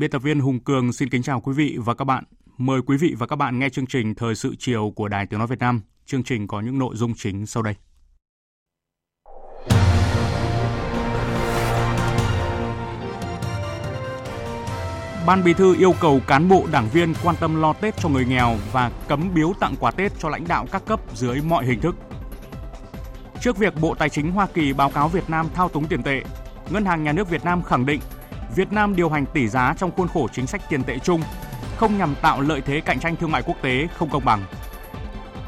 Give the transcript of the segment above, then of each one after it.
Biên tập viên Hùng Cường xin kính chào quý vị và các bạn. Mời quý vị và các bạn nghe chương trình Thời sự chiều của Đài Tiếng Nói Việt Nam. Chương trình có những nội dung chính sau đây. Ban Bí thư yêu cầu cán bộ đảng viên quan tâm lo Tết cho người nghèo và cấm biếu tặng quà Tết cho lãnh đạo các cấp dưới mọi hình thức. Trước việc Bộ Tài chính Hoa Kỳ báo cáo Việt Nam thao túng tiền tệ, Ngân hàng Nhà nước Việt Nam khẳng định Việt Nam điều hành tỷ giá trong khuôn khổ chính sách tiền tệ chung, không nhằm tạo lợi thế cạnh tranh thương mại quốc tế không công bằng.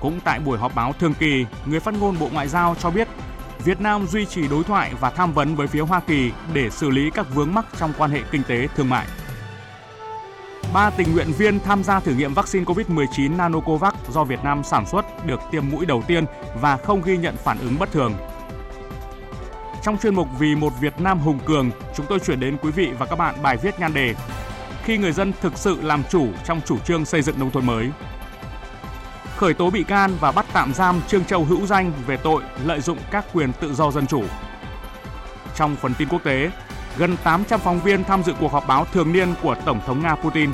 Cũng tại buổi họp báo thường kỳ, người phát ngôn Bộ Ngoại giao cho biết Việt Nam duy trì đối thoại và tham vấn với phía Hoa Kỳ để xử lý các vướng mắc trong quan hệ kinh tế thương mại. Ba tình nguyện viên tham gia thử nghiệm vaccine COVID-19 Nanocovax do Việt Nam sản xuất được tiêm mũi đầu tiên và không ghi nhận phản ứng bất thường. Trong chuyên mục Vì một Việt Nam hùng cường, chúng tôi chuyển đến quý vị và các bạn bài viết nhan đề Khi người dân thực sự làm chủ trong chủ trương xây dựng nông thôn mới. Khởi tố bị can và bắt tạm giam Trương Châu Hữu Danh về tội lợi dụng các quyền tự do dân chủ. Trong phần tin quốc tế, gần 800 phóng viên tham dự cuộc họp báo thường niên của Tổng thống Nga Putin.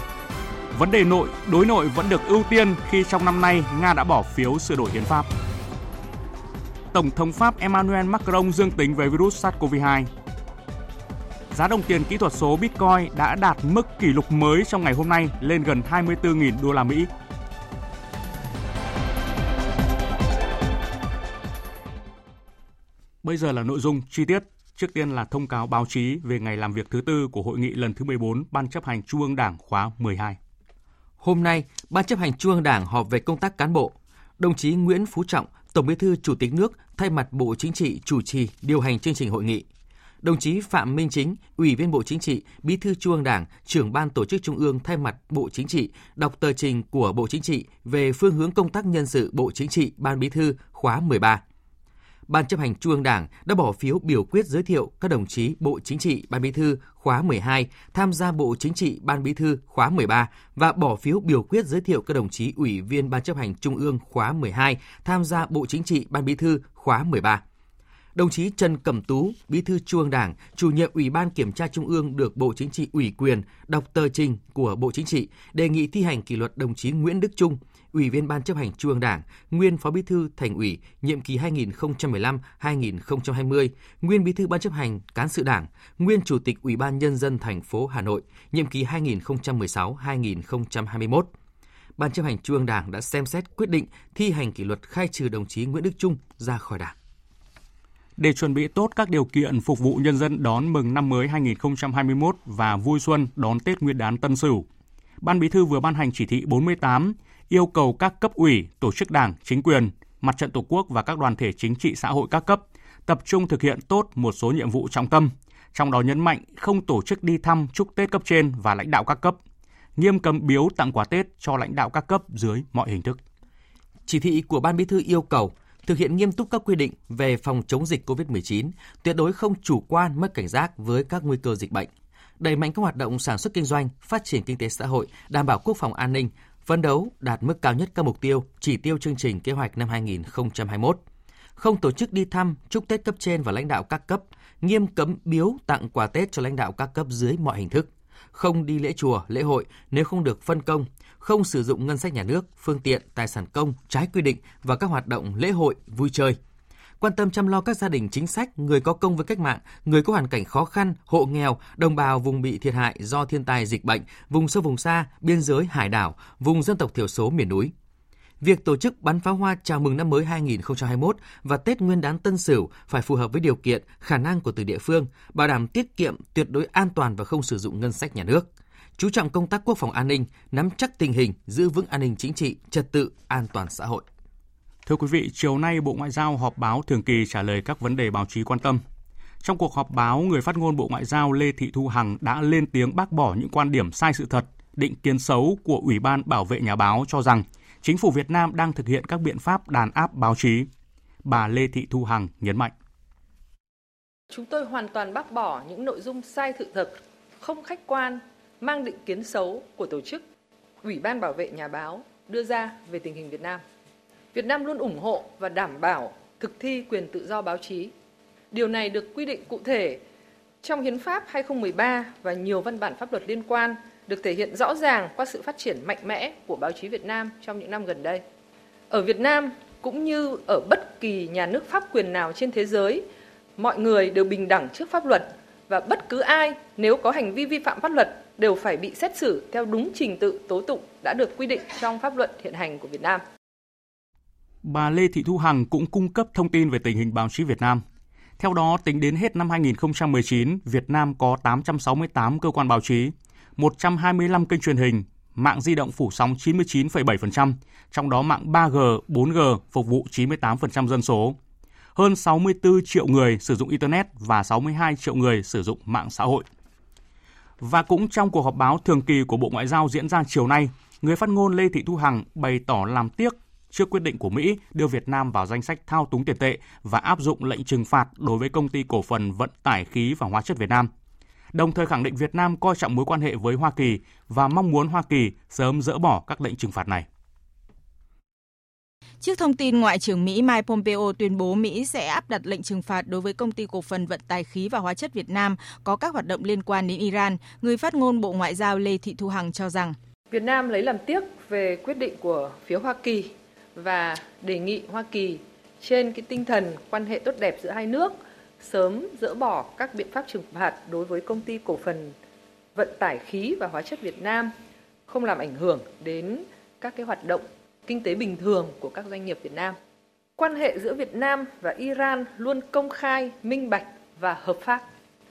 Vấn đề nội, đối nội vẫn được ưu tiên khi trong năm nay Nga đã bỏ phiếu sửa đổi hiến pháp. Tổng thống Pháp Emmanuel Macron dương tính với virus SARS-CoV-2. Giá đồng tiền kỹ thuật số Bitcoin đã đạt mức kỷ lục mới trong ngày hôm nay lên gần 24.000 đô la Mỹ. Bây giờ là nội dung chi tiết. Trước tiên là thông cáo báo chí về ngày làm việc thứ tư của hội nghị lần thứ 14 Ban chấp hành Trung ương Đảng khóa 12. Hôm nay, Ban chấp hành Trung ương Đảng họp về công tác cán bộ. Đồng chí Nguyễn Phú Trọng, Tổng Bí thư Chủ tịch nước thay mặt Bộ Chính trị chủ trì điều hành chương trình hội nghị. Đồng chí Phạm Minh Chính, Ủy viên Bộ Chính trị, Bí thư Trung ương Đảng, trưởng ban tổ chức Trung ương thay mặt Bộ Chính trị đọc tờ trình của Bộ Chính trị về phương hướng công tác nhân sự Bộ Chính trị Ban Bí thư khóa 13. Ban chấp hành Trung ương Đảng đã bỏ phiếu biểu quyết giới thiệu các đồng chí Bộ Chính trị Ban Bí thư khóa 12 tham gia Bộ Chính trị Ban Bí thư khóa 13 và bỏ phiếu biểu quyết giới thiệu các đồng chí Ủy viên Ban chấp hành Trung ương khóa 12 tham gia Bộ Chính trị Ban Bí thư khóa 13 đồng chí Trần Cẩm Tú, Bí thư Trung ương Đảng, chủ nhiệm Ủy ban Kiểm tra Trung ương được Bộ Chính trị ủy quyền đọc tờ trình của Bộ Chính trị đề nghị thi hành kỷ luật đồng chí Nguyễn Đức Trung, Ủy viên Ban chấp hành Trung ương Đảng, nguyên Phó Bí thư Thành ủy, nhiệm kỳ 2015-2020, nguyên Bí thư Ban chấp hành Cán sự Đảng, nguyên Chủ tịch Ủy ban Nhân dân thành phố Hà Nội, nhiệm kỳ 2016-2021. Ban chấp hành Trung ương Đảng đã xem xét quyết định thi hành kỷ luật khai trừ đồng chí Nguyễn Đức Trung ra khỏi Đảng. Để chuẩn bị tốt các điều kiện phục vụ nhân dân đón mừng năm mới 2021 và vui xuân đón Tết Nguyên đán Tân Sửu, Ban Bí thư vừa ban hành chỉ thị 48 yêu cầu các cấp ủy, tổ chức đảng, chính quyền, mặt trận Tổ quốc và các đoàn thể chính trị xã hội các cấp tập trung thực hiện tốt một số nhiệm vụ trọng tâm, trong đó nhấn mạnh không tổ chức đi thăm chúc Tết cấp trên và lãnh đạo các cấp, nghiêm cấm biếu tặng quà Tết cho lãnh đạo các cấp dưới mọi hình thức. Chỉ thị của Ban Bí thư yêu cầu thực hiện nghiêm túc các quy định về phòng chống dịch COVID-19, tuyệt đối không chủ quan mất cảnh giác với các nguy cơ dịch bệnh, đẩy mạnh các hoạt động sản xuất kinh doanh, phát triển kinh tế xã hội, đảm bảo quốc phòng an ninh, phấn đấu đạt mức cao nhất các mục tiêu, chỉ tiêu chương trình kế hoạch năm 2021. Không tổ chức đi thăm, chúc Tết cấp trên và lãnh đạo các cấp, nghiêm cấm biếu tặng quà Tết cho lãnh đạo các cấp dưới mọi hình thức. Không đi lễ chùa, lễ hội nếu không được phân công, không sử dụng ngân sách nhà nước, phương tiện, tài sản công trái quy định và các hoạt động lễ hội, vui chơi. Quan tâm chăm lo các gia đình chính sách, người có công với cách mạng, người có hoàn cảnh khó khăn, hộ nghèo, đồng bào vùng bị thiệt hại do thiên tai dịch bệnh, vùng sâu vùng xa, biên giới hải đảo, vùng dân tộc thiểu số miền núi. việc tổ chức bắn pháo hoa chào mừng năm mới 2021 và Tết Nguyên đán Tân Sửu phải phù hợp với điều kiện, khả năng của từng địa phương, bảo đảm tiết kiệm, tuyệt đối an toàn và không sử dụng ngân sách nhà nước. Chú trọng công tác quốc phòng an ninh, nắm chắc tình hình, giữ vững an ninh chính trị, trật tự, an toàn xã hội. Thưa quý vị, chiều nay Bộ Ngoại giao họp báo thường kỳ trả lời các vấn đề báo chí quan tâm. Trong cuộc họp báo, người phát ngôn Bộ Ngoại giao Lê Thị Thu Hằng đã lên tiếng bác bỏ những quan điểm sai sự thật, định kiến xấu của Ủy ban Bảo vệ Nhà báo cho rằng chính phủ Việt Nam đang thực hiện các biện pháp đàn áp báo chí. Bà Lê Thị Thu Hằng nhấn mạnh. Chúng tôi hoàn toàn bác bỏ những nội dung sai sự thật, không khách quan, mang định kiến xấu của tổ chức Ủy ban Bảo vệ Nhà báo đưa ra về tình hình Việt Nam. Việt Nam luôn ủng hộ và đảm bảo thực thi quyền tự do báo chí. Điều này được quy định cụ thể trong Hiến pháp 2013 và nhiều văn bản pháp luật liên quan được thể hiện rõ ràng qua sự phát triển mạnh mẽ của báo chí Việt Nam trong những năm gần đây. Ở Việt Nam cũng như ở bất kỳ nhà nước pháp quyền nào trên thế giới, mọi người đều bình đẳng trước pháp luật và bất cứ ai nếu có hành vi vi phạm pháp luật đều phải bị xét xử theo đúng trình tự tố tụng đã được quy định trong pháp luật hiện hành của Việt Nam. Bà Lê Thị Thu Hằng cũng cung cấp thông tin về tình hình báo chí Việt Nam. Theo đó, tính đến hết năm 2019, Việt Nam có 868 cơ quan báo chí, 125 kênh truyền hình, mạng di động phủ sóng 99,7%, trong đó mạng 3G, 4G phục vụ 98% dân số. Hơn 64 triệu người sử dụng Internet và 62 triệu người sử dụng mạng xã hội. Và cũng trong cuộc họp báo thường kỳ của Bộ Ngoại giao diễn ra chiều nay, người phát ngôn Lê Thị Thu Hằng bày tỏ làm tiếc trước quyết định của Mỹ đưa Việt Nam vào danh sách thao túng tiền tệ và áp dụng lệnh trừng phạt đối với công ty cổ phần vận tải khí và hóa chất Việt Nam. Đồng thời khẳng định Việt Nam coi trọng mối quan hệ với Hoa Kỳ và mong muốn Hoa Kỳ sớm dỡ bỏ các lệnh trừng phạt này. Trước thông tin Ngoại trưởng Mỹ Mike Pompeo tuyên bố Mỹ sẽ áp đặt lệnh trừng phạt đối với công ty cổ phần vận tải khí và hóa chất Việt Nam có các hoạt động liên quan đến Iran, người phát ngôn Bộ Ngoại giao Lê Thị Thu Hằng cho rằng Việt Nam lấy làm tiếc về quyết định của phía Hoa Kỳ và đề nghị Hoa Kỳ trên cái tinh thần quan hệ tốt đẹp giữa hai nước sớm dỡ bỏ các biện pháp trừng phạt đối với công ty cổ phần vận tải khí và hóa chất Việt Nam không làm ảnh hưởng đến các cái hoạt động kinh tế bình thường của các doanh nghiệp Việt Nam. Quan hệ giữa Việt Nam và Iran luôn công khai, minh bạch và hợp pháp.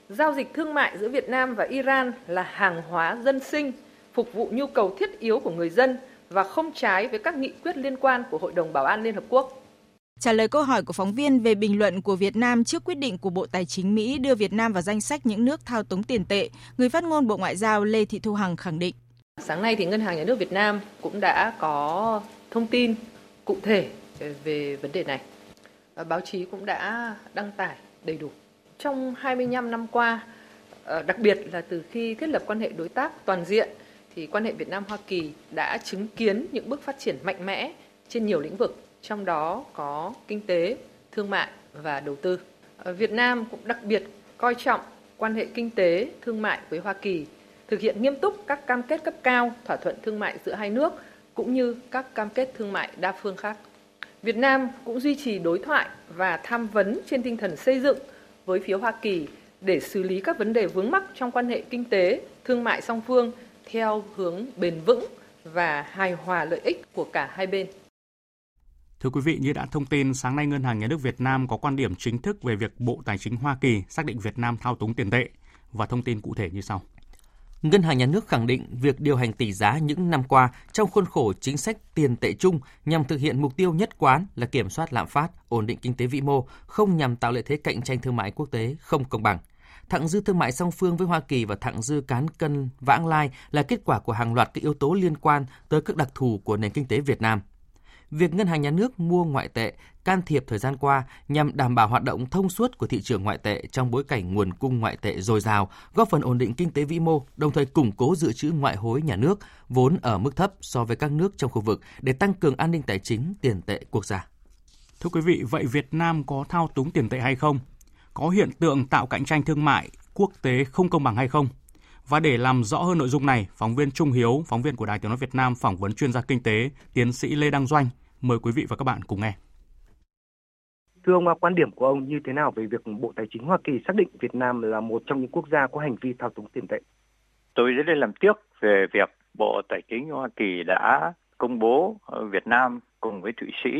Giao dịch thương mại giữa Việt Nam và Iran là hàng hóa dân sinh, phục vụ nhu cầu thiết yếu của người dân và không trái với các nghị quyết liên quan của Hội đồng Bảo an Liên Hợp Quốc. Trả lời câu hỏi của phóng viên về bình luận của Việt Nam trước quyết định của Bộ Tài chính Mỹ đưa Việt Nam vào danh sách những nước thao túng tiền tệ, người phát ngôn Bộ Ngoại giao Lê Thị Thu Hằng khẳng định. Sáng nay thì Ngân hàng Nhà nước Việt Nam cũng đã có thông tin cụ thể về vấn đề này. Báo chí cũng đã đăng tải đầy đủ. Trong 25 năm qua, ờ, đặc biệt là từ khi thiết lập quan hệ đối tác toàn diện thì quan hệ Việt Nam Hoa Kỳ đã chứng kiến những bước phát triển mạnh mẽ trên nhiều lĩnh vực, trong đó có kinh tế, thương mại và đầu tư. Ờ, Việt Nam cũng đặc biệt coi trọng quan hệ kinh tế, thương mại với Hoa Kỳ, thực hiện nghiêm túc các cam kết cấp cao, thỏa thuận thương mại giữa hai nước cũng như các cam kết thương mại đa phương khác. Việt Nam cũng duy trì đối thoại và tham vấn trên tinh thần xây dựng với phía Hoa Kỳ để xử lý các vấn đề vướng mắc trong quan hệ kinh tế, thương mại song phương theo hướng bền vững và hài hòa lợi ích của cả hai bên. Thưa quý vị, như đã thông tin, sáng nay Ngân hàng Nhà nước Việt Nam có quan điểm chính thức về việc Bộ Tài chính Hoa Kỳ xác định Việt Nam thao túng tiền tệ và thông tin cụ thể như sau. Ngân hàng Nhà nước khẳng định việc điều hành tỷ giá những năm qua trong khuôn khổ chính sách tiền tệ chung nhằm thực hiện mục tiêu nhất quán là kiểm soát lạm phát, ổn định kinh tế vĩ mô, không nhằm tạo lợi thế cạnh tranh thương mại quốc tế không công bằng. Thặng dư thương mại song phương với Hoa Kỳ và thặng dư cán cân vãng lai là kết quả của hàng loạt các yếu tố liên quan tới các đặc thù của nền kinh tế Việt Nam – việc ngân hàng nhà nước mua ngoại tệ can thiệp thời gian qua nhằm đảm bảo hoạt động thông suốt của thị trường ngoại tệ trong bối cảnh nguồn cung ngoại tệ dồi dào, góp phần ổn định kinh tế vĩ mô, đồng thời củng cố dự trữ ngoại hối nhà nước vốn ở mức thấp so với các nước trong khu vực để tăng cường an ninh tài chính tiền tệ quốc gia. Thưa quý vị, vậy Việt Nam có thao túng tiền tệ hay không? Có hiện tượng tạo cạnh tranh thương mại quốc tế không công bằng hay không? Và để làm rõ hơn nội dung này, phóng viên Trung Hiếu, phóng viên của Đài Tiếng nói Việt Nam phỏng vấn chuyên gia kinh tế, tiến sĩ Lê Đăng Doanh. Mời quý vị và các bạn cùng nghe. Thưa ông, quan điểm của ông như thế nào về việc Bộ Tài chính Hoa Kỳ xác định Việt Nam là một trong những quốc gia có hành vi thao túng tiền tệ? Tôi rất là làm tiếc về việc Bộ Tài chính Hoa Kỳ đã công bố Việt Nam cùng với Thụy Sĩ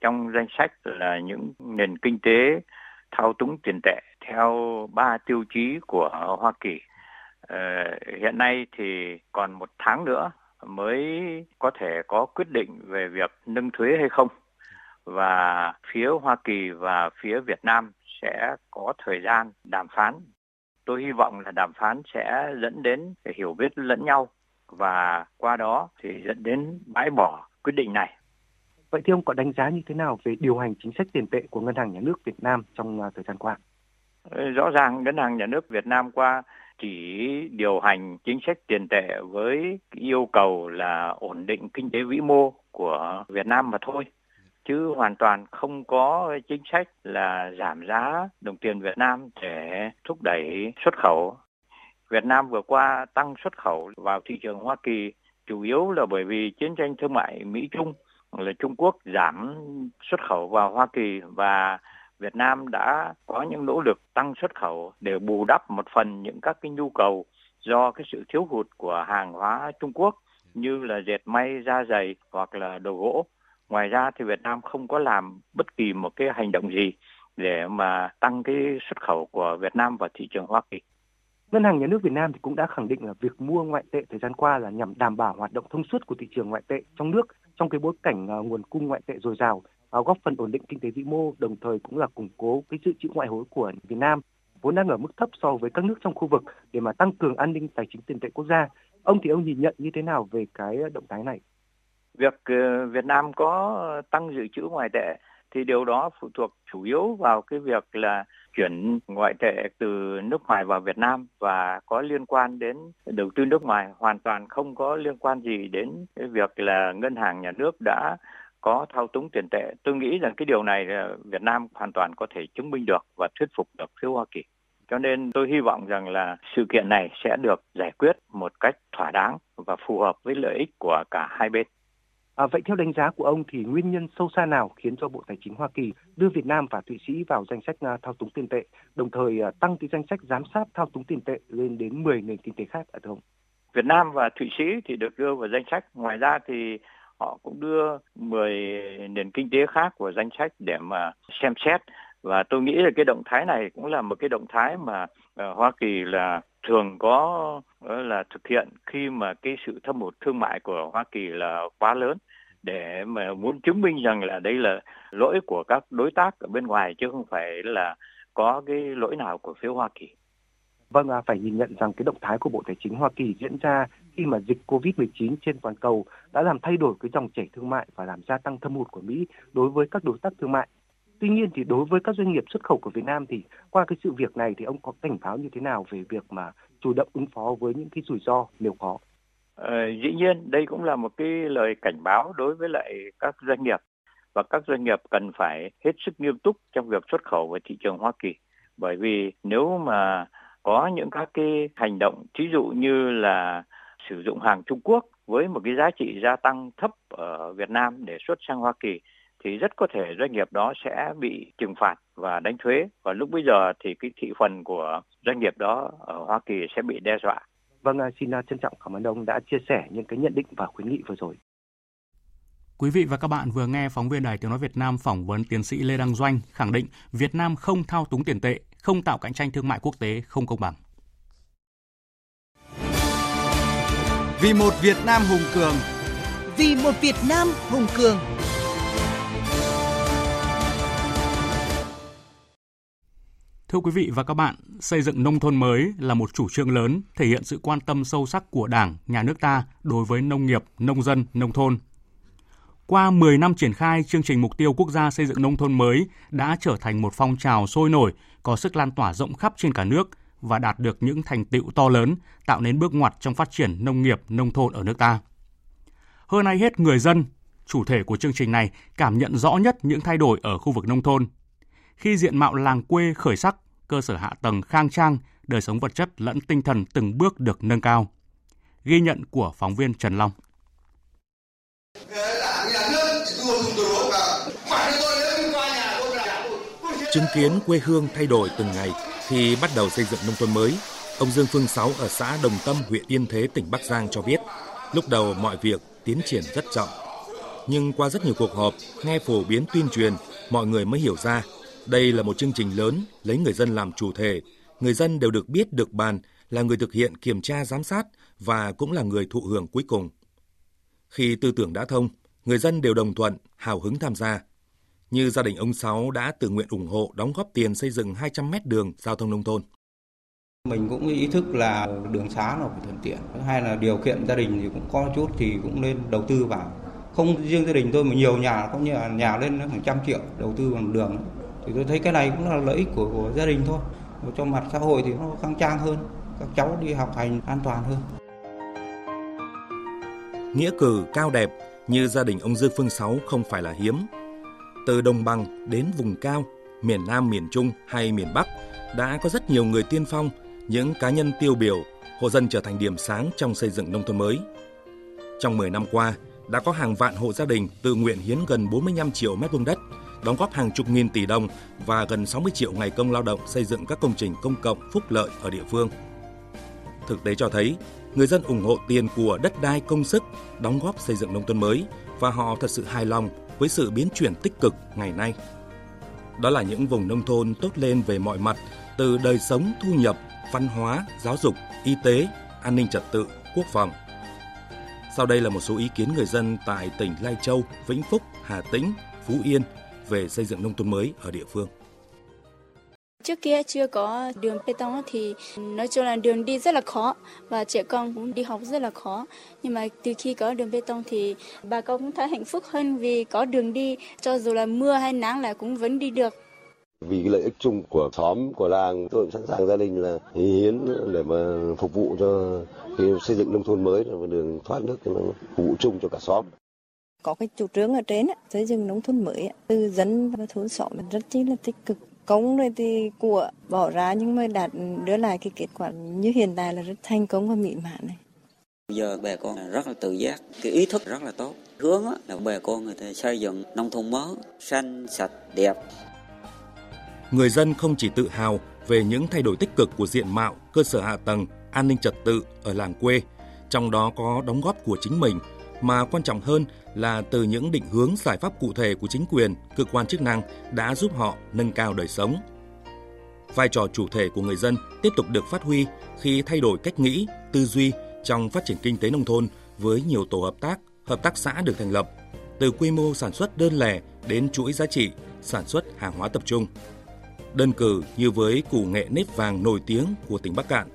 trong danh sách là những nền kinh tế thao túng tiền tệ theo ba tiêu chí của Hoa Kỳ. Ờ, hiện nay thì còn một tháng nữa mới có thể có quyết định về việc nâng thuế hay không và phía Hoa Kỳ và phía Việt Nam sẽ có thời gian đàm phán. Tôi hy vọng là đàm phán sẽ dẫn đến hiểu biết lẫn nhau và qua đó thì dẫn đến bãi bỏ quyết định này. Vậy thì ông có đánh giá như thế nào về điều hành chính sách tiền tệ của Ngân hàng Nhà nước Việt Nam trong à, thời gian qua? Rõ ràng Ngân hàng Nhà nước Việt Nam qua chỉ điều hành chính sách tiền tệ với yêu cầu là ổn định kinh tế vĩ mô của Việt Nam mà thôi chứ hoàn toàn không có chính sách là giảm giá đồng tiền Việt Nam để thúc đẩy xuất khẩu. Việt Nam vừa qua tăng xuất khẩu vào thị trường Hoa Kỳ, chủ yếu là bởi vì chiến tranh thương mại Mỹ Trung là Trung Quốc giảm xuất khẩu vào Hoa Kỳ và Việt Nam đã có những nỗ lực tăng xuất khẩu để bù đắp một phần những các cái nhu cầu do cái sự thiếu hụt của hàng hóa Trung Quốc như là dệt may, da dày hoặc là đồ gỗ. Ngoài ra thì Việt Nam không có làm bất kỳ một cái hành động gì để mà tăng cái xuất khẩu của Việt Nam vào thị trường Hoa Kỳ. Ngân hàng Nhà nước Việt Nam thì cũng đã khẳng định là việc mua ngoại tệ thời gian qua là nhằm đảm bảo hoạt động thông suốt của thị trường ngoại tệ trong nước trong cái bối cảnh uh, nguồn cung ngoại tệ dồi dào, uh, góp phần ổn định kinh tế vĩ mô, đồng thời cũng là củng cố cái dự trữ ngoại hối của Việt Nam vốn đang ở mức thấp so với các nước trong khu vực để mà tăng cường an ninh tài chính tiền tệ quốc gia. Ông thì ông nhìn nhận như thế nào về cái à, động thái này? Việc uh, Việt Nam có tăng dự trữ ngoại tệ thì điều đó phụ thuộc chủ yếu vào cái việc là chuyển ngoại tệ từ nước ngoài vào Việt Nam và có liên quan đến đầu tư nước ngoài, hoàn toàn không có liên quan gì đến cái việc là ngân hàng nhà nước đã có thao túng tiền tệ. Tôi nghĩ rằng cái điều này ờ, Việt Nam hoàn toàn có thể chứng minh được và thuyết phục được phía Hoa Kỳ. Cho nên tôi hy vọng rằng là sự kiện này sẽ được giải quyết một cách thỏa đáng và phù hợp với lợi ích của cả hai bên. À, vậy theo đánh giá của ông thì nguyên nhân sâu xa nào khiến cho Bộ Tài chính Hoa Kỳ đưa Việt Nam và Thụy Sĩ vào danh sách à, thao túng tiền tệ, đồng thời à, tăng cái danh sách giám sát thao túng tiền tệ lên đến 10 nền kinh tế khác ở thưa ông? Việt Nam và Thụy Sĩ thì được đưa vào danh sách. Ngoài ra thì họ cũng đưa 10 nền kinh tế khác vào danh sách để mà xem xét và tôi nghĩ là cái động thái này cũng là một cái động thái mà ờ, Hoa Kỳ là thường có ờ, là thực hiện khi mà cái sự thâm hụt thương mại của Hoa Kỳ là quá lớn để mà muốn chứng minh rằng là đây là lỗi của các đối tác ở bên ngoài chứ không phải là có cái lỗi nào của phía Hoa Kỳ. Vâng, à, phải nhìn nhận rằng cái động thái của Bộ Tài chính Hoa Kỳ diễn ra khi mà dịch COVID-19 trên toàn cầu đã làm thay đổi cái dòng chảy thương mại và làm gia tăng thâm hụt của Mỹ đối với các đối tác thương mại. Tuy nhiên thì đối với các doanh nghiệp xuất khẩu của Việt Nam thì qua cái sự việc này thì ông có cảnh báo như thế nào về việc mà chủ động ứng phó với những cái rủi ro nếu có? Ờ, dĩ nhiên đây cũng là một cái lời cảnh báo đối với lại các doanh nghiệp và các doanh nghiệp cần phải hết sức nghiêm túc trong việc xuất khẩu vào thị trường Hoa Kỳ bởi vì nếu mà có những các cái hành động thí dụ như là sử dụng hàng Trung Quốc với một cái giá trị gia tăng thấp ở Việt Nam để xuất sang Hoa Kỳ thì rất có thể doanh nghiệp đó sẽ bị trừng phạt và đánh thuế và lúc bây giờ thì cái thị phần của doanh nghiệp đó ở Hoa Kỳ sẽ bị đe dọa. Vâng, xin trân trọng cảm ơn ông đã chia sẻ những cái nhận định và khuyến nghị vừa rồi. Quý vị và các bạn vừa nghe phóng viên Đài Tiếng Nói Việt Nam phỏng vấn tiến sĩ Lê Đăng Doanh khẳng định Việt Nam không thao túng tiền tệ, không tạo cạnh tranh thương mại quốc tế không công bằng. Vì một Việt Nam hùng cường. Vì một Việt Nam hùng cường. Thưa quý vị và các bạn, xây dựng nông thôn mới là một chủ trương lớn thể hiện sự quan tâm sâu sắc của Đảng, nhà nước ta đối với nông nghiệp, nông dân, nông thôn. Qua 10 năm triển khai, chương trình mục tiêu quốc gia xây dựng nông thôn mới đã trở thành một phong trào sôi nổi, có sức lan tỏa rộng khắp trên cả nước và đạt được những thành tựu to lớn, tạo nên bước ngoặt trong phát triển nông nghiệp, nông thôn ở nước ta. Hơn ai hết người dân, chủ thể của chương trình này cảm nhận rõ nhất những thay đổi ở khu vực nông thôn – khi diện mạo làng quê khởi sắc, cơ sở hạ tầng khang trang, đời sống vật chất lẫn tinh thần từng bước được nâng cao. Ghi nhận của phóng viên Trần Long. Chứng kiến quê hương thay đổi từng ngày khi bắt đầu xây dựng nông thôn mới, ông Dương Phương Sáu ở xã Đồng Tâm, huyện Yên Thế, tỉnh Bắc Giang cho biết, lúc đầu mọi việc tiến triển rất chậm. Nhưng qua rất nhiều cuộc họp, nghe phổ biến tuyên truyền, mọi người mới hiểu ra đây là một chương trình lớn lấy người dân làm chủ thể. Người dân đều được biết được bàn là người thực hiện kiểm tra giám sát và cũng là người thụ hưởng cuối cùng. Khi tư tưởng đã thông, người dân đều đồng thuận, hào hứng tham gia. Như gia đình ông Sáu đã tự nguyện ủng hộ đóng góp tiền xây dựng 200 mét đường giao thông nông thôn. Mình cũng ý thức là đường xá nó phải thuận tiện. Hay là điều kiện gia đình thì cũng có chút thì cũng nên đầu tư vào. Không riêng gia đình tôi mà nhiều nhà có như là nhà lên hàng trăm triệu đầu tư vào đường. Thì tôi thấy cái này cũng là lợi ích của, của gia đình thôi. Cho mặt xã hội thì nó khang trang hơn. Các cháu đi học hành an toàn hơn. Nghĩa cử cao đẹp như gia đình ông Dư Phương Sáu không phải là hiếm. Từ đồng bằng đến vùng cao, miền Nam, miền Trung hay miền Bắc đã có rất nhiều người tiên phong, những cá nhân tiêu biểu, hộ dân trở thành điểm sáng trong xây dựng nông thôn mới. Trong 10 năm qua, đã có hàng vạn hộ gia đình tự nguyện hiến gần 45 triệu mét vuông đất, đóng góp hàng chục nghìn tỷ đồng và gần 60 triệu ngày công lao động xây dựng các công trình công cộng phúc lợi ở địa phương. Thực tế cho thấy, người dân ủng hộ tiền của đất đai công sức đóng góp xây dựng nông thôn mới và họ thật sự hài lòng với sự biến chuyển tích cực ngày nay. Đó là những vùng nông thôn tốt lên về mọi mặt, từ đời sống, thu nhập, văn hóa, giáo dục, y tế, an ninh trật tự, quốc phòng. Sau đây là một số ý kiến người dân tại tỉnh Lai Châu, Vĩnh Phúc, Hà Tĩnh, Phú Yên về xây dựng nông thôn mới ở địa phương. Trước kia chưa có đường bê tông thì nói chung là đường đi rất là khó và trẻ con cũng đi học rất là khó. Nhưng mà từ khi có đường bê tông thì bà con cũng thấy hạnh phúc hơn vì có đường đi cho dù là mưa hay nắng là cũng vẫn đi được. Vì cái lợi ích chung của xóm, của làng, tôi cũng sẵn sàng gia đình là hiến để mà phục vụ cho xây dựng nông thôn mới và đường thoát nước phục vụ chung cho cả xóm có cái chủ trương ở trên xây dựng nông thôn mới từ dân và thôn xóm rất chính là tích cực công rồi thì của bỏ ra nhưng mà đạt đưa lại cái kết quả như hiện tại là rất thành công và mỹ mãn này. Bây giờ bà con rất là tự giác, cái ý thức rất là tốt. Hướng là bà con người ta xây dựng nông thôn mới, xanh, sạch, đẹp. Người dân không chỉ tự hào về những thay đổi tích cực của diện mạo, cơ sở hạ tầng, an ninh trật tự ở làng quê, trong đó có đóng góp của chính mình, mà quan trọng hơn là từ những định hướng giải pháp cụ thể của chính quyền, cơ quan chức năng đã giúp họ nâng cao đời sống. Vai trò chủ thể của người dân tiếp tục được phát huy khi thay đổi cách nghĩ, tư duy trong phát triển kinh tế nông thôn với nhiều tổ hợp tác, hợp tác xã được thành lập, từ quy mô sản xuất đơn lẻ đến chuỗi giá trị, sản xuất hàng hóa tập trung. Đơn cử như với củ nghệ nếp vàng nổi tiếng của tỉnh Bắc Cạn.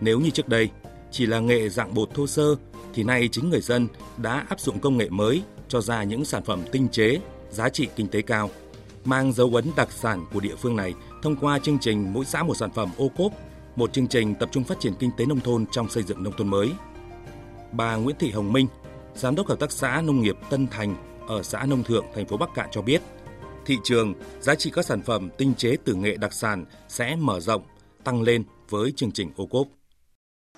Nếu như trước đây chỉ là nghệ dạng bột thô sơ thì nay chính người dân đã áp dụng công nghệ mới cho ra những sản phẩm tinh chế, giá trị kinh tế cao, mang dấu ấn đặc sản của địa phương này thông qua chương trình Mỗi xã một sản phẩm ô cốp, một chương trình tập trung phát triển kinh tế nông thôn trong xây dựng nông thôn mới. Bà Nguyễn Thị Hồng Minh, Giám đốc Hợp tác xã Nông nghiệp Tân Thành ở xã Nông Thượng, thành phố Bắc Cạn cho biết, thị trường, giá trị các sản phẩm tinh chế từ nghệ đặc sản sẽ mở rộng, tăng lên với chương trình ô cốp.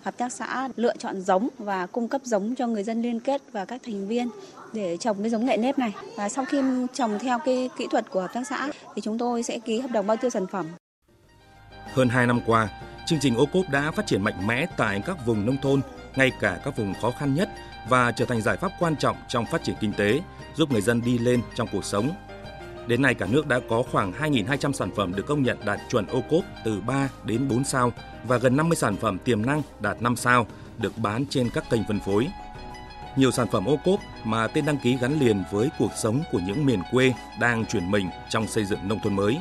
Hợp tác xã lựa chọn giống và cung cấp giống cho người dân liên kết và các thành viên để trồng cái giống nghệ nếp này. Và sau khi trồng theo cái kỹ thuật của hợp tác xã thì chúng tôi sẽ ký hợp đồng bao tiêu sản phẩm. Hơn 2 năm qua, chương trình ô cốp đã phát triển mạnh mẽ tại các vùng nông thôn, ngay cả các vùng khó khăn nhất và trở thành giải pháp quan trọng trong phát triển kinh tế, giúp người dân đi lên trong cuộc sống. Đến nay cả nước đã có khoảng 2.200 sản phẩm được công nhận đạt chuẩn ô cốp từ 3 đến 4 sao và gần 50 sản phẩm tiềm năng đạt 5 sao được bán trên các kênh phân phối. Nhiều sản phẩm ô cốp mà tên đăng ký gắn liền với cuộc sống của những miền quê đang chuyển mình trong xây dựng nông thôn mới.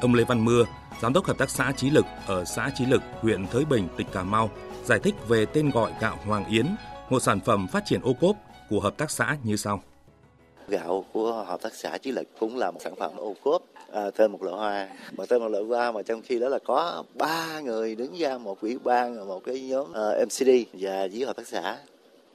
Ông Lê Văn Mưa, Giám đốc Hợp tác xã Trí Lực ở xã Trí Lực, huyện Thới Bình, tỉnh Cà Mau, giải thích về tên gọi gạo Hoàng Yến, một sản phẩm phát triển ô cốp của hợp tác xã như sau. Gạo của hợp tác xã Chí Lực cũng là một sản phẩm ô cốp à, tên một loại hoa. Mà tên một loại hoa mà trong khi đó là có ba người đứng ra một ủy ban một cái nhóm à, uh, MCD và với hợp tác xã.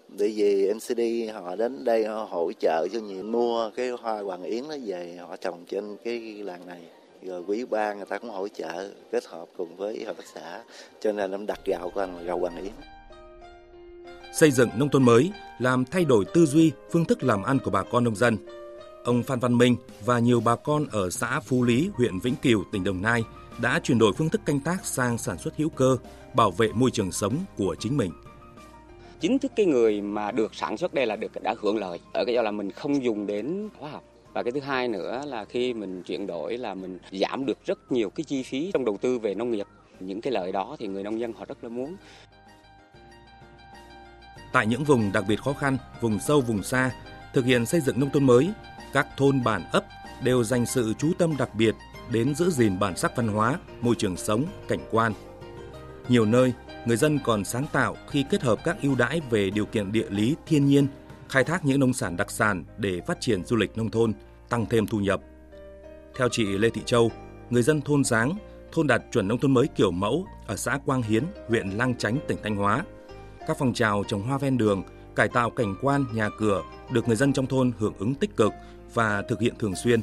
Bởi vì MCD họ đến đây họ hỗ trợ cho nhiều mua cái hoa hoàng yến nó về họ trồng trên cái làng này. Rồi quý ban người ta cũng hỗ trợ kết hợp cùng với hợp tác xã cho nên em đặt gạo của anh là gạo hoàng yến xây dựng nông thôn mới làm thay đổi tư duy phương thức làm ăn của bà con nông dân. Ông Phan Văn Minh và nhiều bà con ở xã Phú Lý, huyện Vĩnh Cửu, tỉnh Đồng Nai đã chuyển đổi phương thức canh tác sang sản xuất hữu cơ, bảo vệ môi trường sống của chính mình. chính thức cái người mà được sản xuất đây là được đã hưởng lợi ở cái do là mình không dùng đến hóa học. Và cái thứ hai nữa là khi mình chuyển đổi là mình giảm được rất nhiều cái chi phí trong đầu tư về nông nghiệp. Những cái lợi đó thì người nông dân họ rất là muốn tại những vùng đặc biệt khó khăn vùng sâu vùng xa thực hiện xây dựng nông thôn mới các thôn bản ấp đều dành sự chú tâm đặc biệt đến giữ gìn bản sắc văn hóa môi trường sống cảnh quan nhiều nơi người dân còn sáng tạo khi kết hợp các ưu đãi về điều kiện địa lý thiên nhiên khai thác những nông sản đặc sản để phát triển du lịch nông thôn tăng thêm thu nhập. Theo chị Lê Thị Châu, người dân thôn Giáng, thôn đạt chuẩn nông thôn mới kiểu mẫu ở xã Quang Hiến, huyện Lang Chánh, tỉnh Thanh Hóa. Các phong trào trồng hoa ven đường, cải tạo cảnh quan, nhà cửa được người dân trong thôn hưởng ứng tích cực và thực hiện thường xuyên.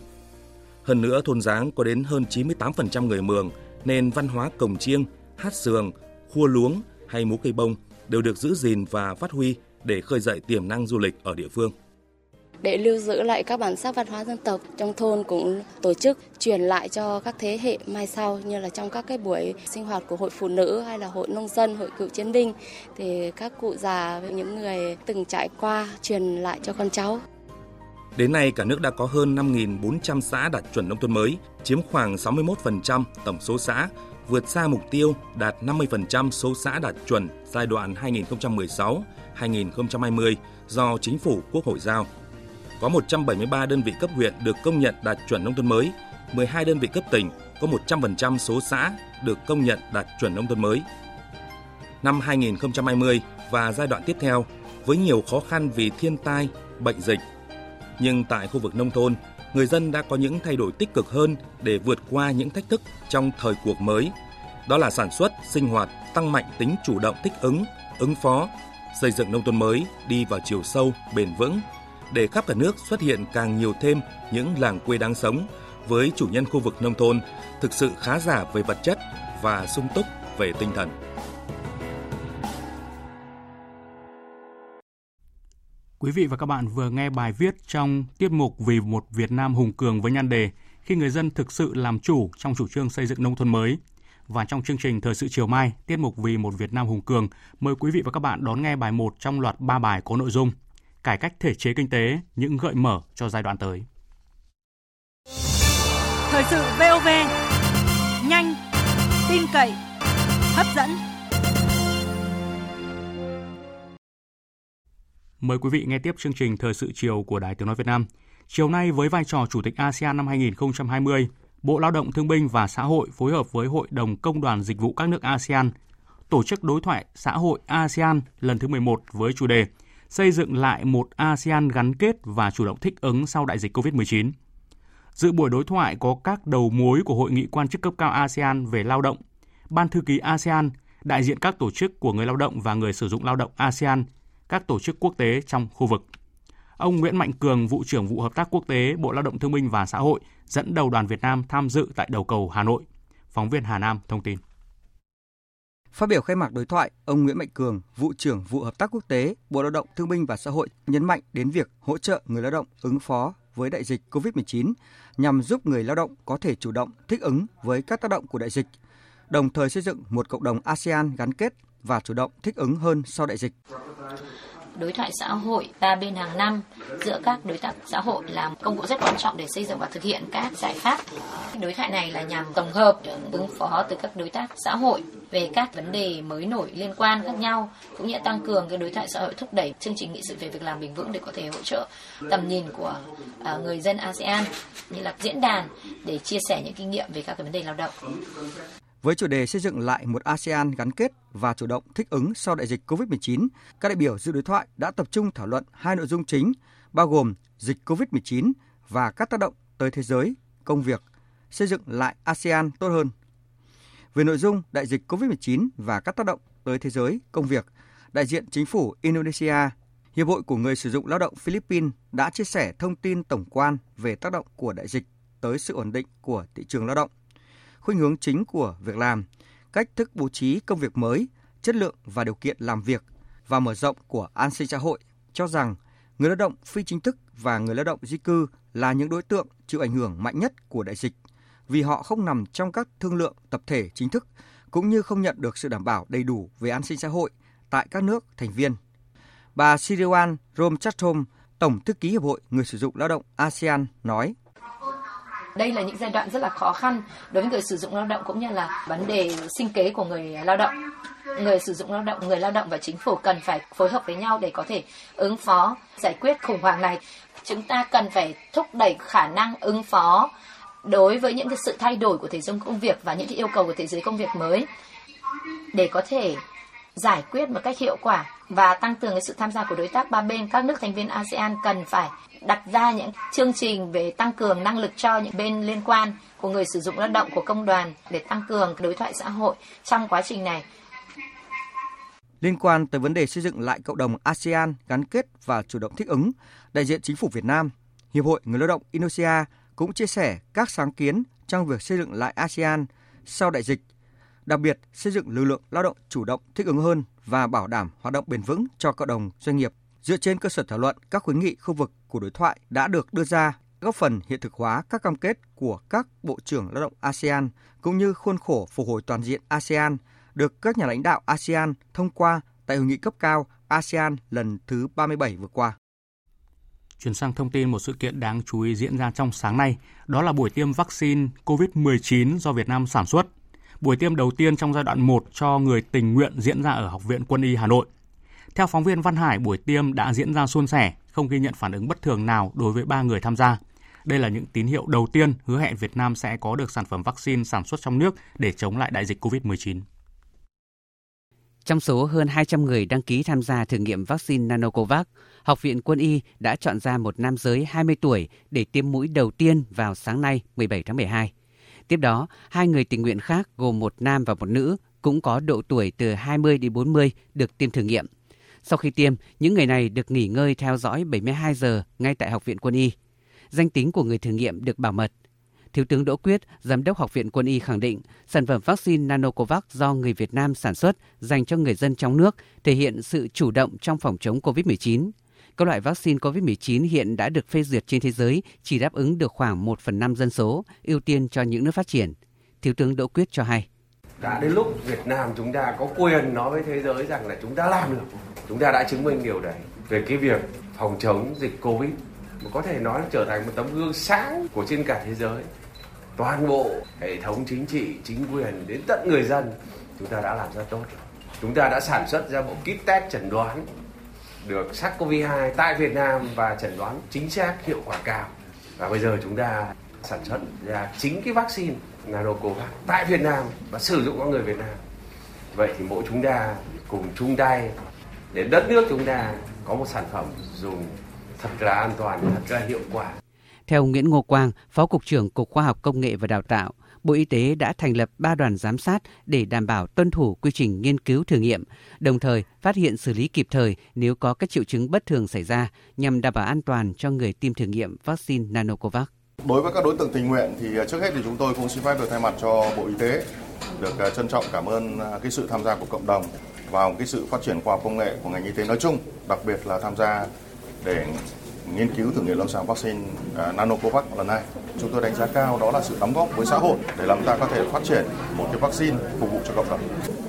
Hơn nữa, thôn Giáng có đến hơn 98% người Mường nên văn hóa cồng chiêng, hát sườn, khua luống hay múa cây bông đều được giữ gìn và phát huy để khơi dậy tiềm năng du lịch ở địa phương để lưu giữ lại các bản sắc văn hóa dân tộc trong thôn cũng tổ chức truyền lại cho các thế hệ mai sau như là trong các cái buổi sinh hoạt của hội phụ nữ hay là hội nông dân, hội cựu chiến binh thì các cụ già những người từng trải qua truyền lại cho con cháu. Đến nay, cả nước đã có hơn 5.400 xã đạt chuẩn nông thôn mới, chiếm khoảng 61% tổng số xã, vượt xa mục tiêu đạt 50% số xã đạt chuẩn giai đoạn 2016-2020 do Chính phủ Quốc hội giao có 173 đơn vị cấp huyện được công nhận đạt chuẩn nông thôn mới, 12 đơn vị cấp tỉnh có 100% số xã được công nhận đạt chuẩn nông thôn mới. Năm 2020 và giai đoạn tiếp theo, với nhiều khó khăn vì thiên tai, bệnh dịch, nhưng tại khu vực nông thôn, người dân đã có những thay đổi tích cực hơn để vượt qua những thách thức trong thời cuộc mới. Đó là sản xuất, sinh hoạt, tăng mạnh tính chủ động thích ứng, ứng phó, xây dựng nông thôn mới đi vào chiều sâu, bền vững, để khắp cả nước xuất hiện càng nhiều thêm những làng quê đáng sống với chủ nhân khu vực nông thôn thực sự khá giả về vật chất và sung túc về tinh thần. Quý vị và các bạn vừa nghe bài viết trong tiết mục Vì một Việt Nam hùng cường với nhan đề Khi người dân thực sự làm chủ trong chủ trương xây dựng nông thôn mới. Và trong chương trình Thời sự chiều mai, tiết mục Vì một Việt Nam hùng cường, mời quý vị và các bạn đón nghe bài 1 trong loạt 3 bài có nội dung cải cách thể chế kinh tế, những gợi mở cho giai đoạn tới. Thời sự VOV, nhanh, tin cậy, hấp dẫn. Mời quý vị nghe tiếp chương trình Thời sự chiều của Đài Tiếng Nói Việt Nam. Chiều nay với vai trò Chủ tịch ASEAN năm 2020, Bộ Lao động Thương binh và Xã hội phối hợp với Hội đồng Công đoàn Dịch vụ các nước ASEAN tổ chức đối thoại xã hội ASEAN lần thứ 11 với chủ đề xây dựng lại một ASEAN gắn kết và chủ động thích ứng sau đại dịch COVID-19. Dự buổi đối thoại có các đầu mối của Hội nghị quan chức cấp cao ASEAN về lao động, Ban thư ký ASEAN, đại diện các tổ chức của người lao động và người sử dụng lao động ASEAN, các tổ chức quốc tế trong khu vực. Ông Nguyễn Mạnh Cường, vụ trưởng vụ hợp tác quốc tế Bộ Lao động Thương binh và Xã hội, dẫn đầu đoàn Việt Nam tham dự tại đầu cầu Hà Nội. Phóng viên Hà Nam thông tin. Phát biểu khai mạc đối thoại, ông Nguyễn Mạnh Cường, vụ trưởng vụ hợp tác quốc tế, Bộ Lao động Thương binh và Xã hội nhấn mạnh đến việc hỗ trợ người lao động ứng phó với đại dịch COVID-19 nhằm giúp người lao động có thể chủ động thích ứng với các tác động của đại dịch, đồng thời xây dựng một cộng đồng ASEAN gắn kết và chủ động thích ứng hơn sau đại dịch đối thoại xã hội ba bên hàng năm giữa các đối tác xã hội là công cụ rất quan trọng để xây dựng và thực hiện các giải pháp. Đối thoại này là nhằm tổng hợp, ứng phó từ các đối tác xã hội về các vấn đề mới nổi liên quan khác nhau, cũng như tăng cường cái đối thoại xã hội thúc đẩy chương trình nghị sự về việc làm bền vững để có thể hỗ trợ tầm nhìn của à, người dân ASEAN, như là diễn đàn để chia sẻ những kinh nghiệm về các cái vấn đề lao động. Với chủ đề xây dựng lại một ASEAN gắn kết và chủ động thích ứng sau đại dịch COVID-19, các đại biểu dự đối thoại đã tập trung thảo luận hai nội dung chính, bao gồm dịch COVID-19 và các tác động tới thế giới, công việc, xây dựng lại ASEAN tốt hơn. Về nội dung đại dịch COVID-19 và các tác động tới thế giới, công việc, đại diện chính phủ Indonesia, Hiệp hội của người sử dụng lao động Philippines đã chia sẻ thông tin tổng quan về tác động của đại dịch tới sự ổn định của thị trường lao động khuynh hướng chính của việc làm, cách thức bố trí công việc mới, chất lượng và điều kiện làm việc và mở rộng của an sinh xã hội cho rằng người lao động phi chính thức và người lao động di cư là những đối tượng chịu ảnh hưởng mạnh nhất của đại dịch vì họ không nằm trong các thương lượng tập thể chính thức cũng như không nhận được sự đảm bảo đầy đủ về an sinh xã hội tại các nước thành viên. Bà Siriwan Romchathom, Tổng thư ký Hiệp hội Người sử dụng lao động ASEAN nói. Đây là những giai đoạn rất là khó khăn đối với người sử dụng lao động cũng như là vấn đề sinh kế của người lao động. Người sử dụng lao động, người lao động và chính phủ cần phải phối hợp với nhau để có thể ứng phó, giải quyết khủng hoảng này. Chúng ta cần phải thúc đẩy khả năng ứng phó đối với những cái sự thay đổi của thế giới công việc và những cái yêu cầu của thế giới công việc mới để có thể giải quyết một cách hiệu quả và tăng cường cái sự tham gia của đối tác ba bên các nước thành viên ASEAN cần phải đặt ra những chương trình về tăng cường năng lực cho những bên liên quan của người sử dụng lao động của công đoàn để tăng cường đối thoại xã hội trong quá trình này. Liên quan tới vấn đề xây dựng lại cộng đồng ASEAN gắn kết và chủ động thích ứng, đại diện chính phủ Việt Nam, Hiệp hội Người lao động Indonesia cũng chia sẻ các sáng kiến trong việc xây dựng lại ASEAN sau đại dịch, đặc biệt xây dựng lực lượng lao động chủ động thích ứng hơn và bảo đảm hoạt động bền vững cho cộng đồng doanh nghiệp dựa trên cơ sở thảo luận các khuyến nghị khu vực của đối thoại đã được đưa ra góp phần hiện thực hóa các cam kết của các bộ trưởng lao động ASEAN cũng như khuôn khổ phục hồi toàn diện ASEAN được các nhà lãnh đạo ASEAN thông qua tại hội nghị cấp cao ASEAN lần thứ 37 vừa qua. Chuyển sang thông tin một sự kiện đáng chú ý diễn ra trong sáng nay, đó là buổi tiêm vaccine COVID-19 do Việt Nam sản xuất. Buổi tiêm đầu tiên trong giai đoạn 1 cho người tình nguyện diễn ra ở Học viện Quân y Hà Nội. Theo phóng viên Văn Hải, buổi tiêm đã diễn ra suôn sẻ, không ghi nhận phản ứng bất thường nào đối với ba người tham gia. Đây là những tín hiệu đầu tiên hứa hẹn Việt Nam sẽ có được sản phẩm vaccine sản xuất trong nước để chống lại đại dịch COVID-19. Trong số hơn 200 người đăng ký tham gia thử nghiệm vaccine Nanocovax, Học viện Quân y đã chọn ra một nam giới 20 tuổi để tiêm mũi đầu tiên vào sáng nay 17 tháng 12. Tiếp đó, hai người tình nguyện khác gồm một nam và một nữ cũng có độ tuổi từ 20 đến 40 được tiêm thử nghiệm. Sau khi tiêm, những người này được nghỉ ngơi theo dõi 72 giờ ngay tại Học viện Quân y. Danh tính của người thử nghiệm được bảo mật. Thiếu tướng Đỗ Quyết, Giám đốc Học viện Quân y khẳng định, sản phẩm vaccine Nanocovax do người Việt Nam sản xuất dành cho người dân trong nước thể hiện sự chủ động trong phòng chống COVID-19. Các loại vaccine COVID-19 hiện đã được phê duyệt trên thế giới chỉ đáp ứng được khoảng 1 phần 5 dân số, ưu tiên cho những nước phát triển. Thiếu tướng Đỗ Quyết cho hay. Đã đến lúc Việt Nam chúng ta có quyền nói với thế giới rằng là chúng ta làm được. Chúng ta đã chứng minh điều đấy về cái việc phòng chống dịch Covid mà có thể nói là trở thành một tấm gương sáng của trên cả thế giới. Toàn bộ hệ thống chính trị, chính quyền đến tận người dân chúng ta đã làm rất tốt rồi. Chúng ta đã sản xuất ra bộ kit test chẩn đoán được SARS-CoV-2 tại Việt Nam và chẩn đoán chính xác hiệu quả cao. Và bây giờ chúng ta sản xuất ra chính cái vaccine Nanocovax tại Việt Nam và sử dụng cho người Việt Nam. Vậy thì mỗi chúng ta cùng chung tay để đất nước chúng ta có một sản phẩm dùng thật là an toàn, thật là hiệu quả. Theo Nguyễn Ngô Quang, Phó Cục trưởng Cục Khoa học Công nghệ và Đào tạo, Bộ Y tế đã thành lập 3 đoàn giám sát để đảm bảo tuân thủ quy trình nghiên cứu thử nghiệm, đồng thời phát hiện xử lý kịp thời nếu có các triệu chứng bất thường xảy ra nhằm đảm bảo an toàn cho người tiêm thử nghiệm vaccine Nanocovax. Đối với các đối tượng tình nguyện thì trước hết thì chúng tôi cũng xin phép được thay mặt cho Bộ Y tế được à, trân trọng cảm ơn à, cái sự tham gia của cộng đồng vào cái sự phát triển khoa học công nghệ của ngành y tế nói chung, đặc biệt là tham gia để nghiên cứu thử nghiệm lâm sàng vaccine uh, Nanocovax lần này. Chúng tôi đánh giá cao đó là sự đóng góp với xã hội để làm ta có thể phát triển một cái vaccine phục vụ cho cộng đồng.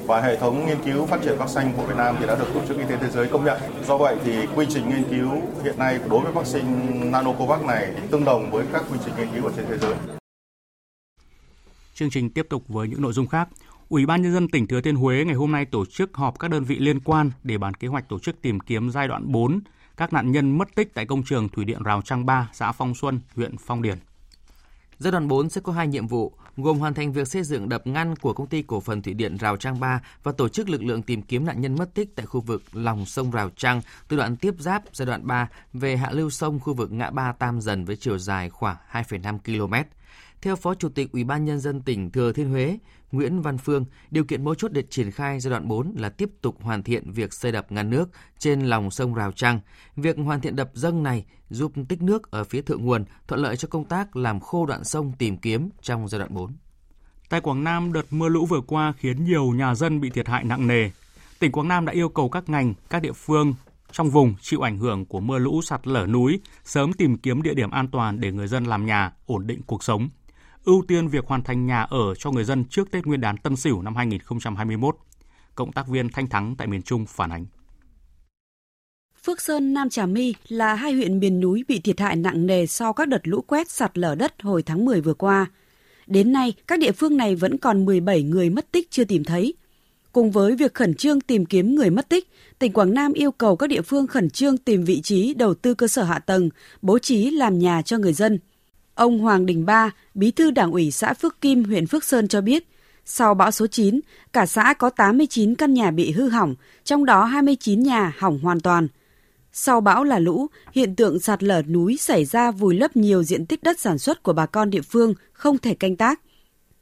Và hệ thống nghiên cứu phát triển vaccine của Việt Nam thì đã được Tổ chức Y tế Thế giới công nhận. Do vậy thì quy trình nghiên cứu hiện nay đối với vaccine Nanocovax này tương đồng với các quy trình nghiên cứu ở trên thế giới. Chương trình tiếp tục với những nội dung khác. Ủy ban nhân dân tỉnh Thừa Thiên Huế ngày hôm nay tổ chức họp các đơn vị liên quan để bàn kế hoạch tổ chức tìm kiếm giai đoạn 4 các nạn nhân mất tích tại công trường thủy điện Rào Trăng Ba, xã Phong Xuân, huyện Phong Điền. Giai đoạn 4 sẽ có hai nhiệm vụ, gồm hoàn thành việc xây dựng đập ngăn của công ty cổ phần thủy điện Rào Trang 3 và tổ chức lực lượng tìm kiếm nạn nhân mất tích tại khu vực lòng sông Rào Trang từ đoạn tiếp giáp giai đoạn 3 về hạ lưu sông khu vực ngã ba Tam Dần với chiều dài khoảng 2,5 km. Theo Phó Chủ tịch Ủy ban nhân dân tỉnh Thừa Thiên Huế, Nguyễn Văn Phương, điều kiện mấu chốt để triển khai giai đoạn 4 là tiếp tục hoàn thiện việc xây đập ngăn nước trên lòng sông Rào Trăng. Việc hoàn thiện đập dâng này giúp tích nước ở phía thượng nguồn, thuận lợi cho công tác làm khô đoạn sông tìm kiếm trong giai đoạn 4. Tại Quảng Nam, đợt mưa lũ vừa qua khiến nhiều nhà dân bị thiệt hại nặng nề. Tỉnh Quảng Nam đã yêu cầu các ngành, các địa phương trong vùng chịu ảnh hưởng của mưa lũ sạt lở núi sớm tìm kiếm địa điểm an toàn để người dân làm nhà, ổn định cuộc sống ưu tiên việc hoàn thành nhà ở cho người dân trước Tết Nguyên đán Tân Sửu năm 2021. Cộng tác viên Thanh Thắng tại miền Trung phản ánh. Phước Sơn, Nam Trà My là hai huyện miền núi bị thiệt hại nặng nề sau các đợt lũ quét sạt lở đất hồi tháng 10 vừa qua. Đến nay, các địa phương này vẫn còn 17 người mất tích chưa tìm thấy. Cùng với việc khẩn trương tìm kiếm người mất tích, tỉnh Quảng Nam yêu cầu các địa phương khẩn trương tìm vị trí đầu tư cơ sở hạ tầng, bố trí làm nhà cho người dân. Ông Hoàng Đình Ba, bí thư đảng ủy xã Phước Kim, huyện Phước Sơn cho biết, sau bão số 9, cả xã có 89 căn nhà bị hư hỏng, trong đó 29 nhà hỏng hoàn toàn. Sau bão là lũ, hiện tượng sạt lở núi xảy ra vùi lấp nhiều diện tích đất sản xuất của bà con địa phương không thể canh tác.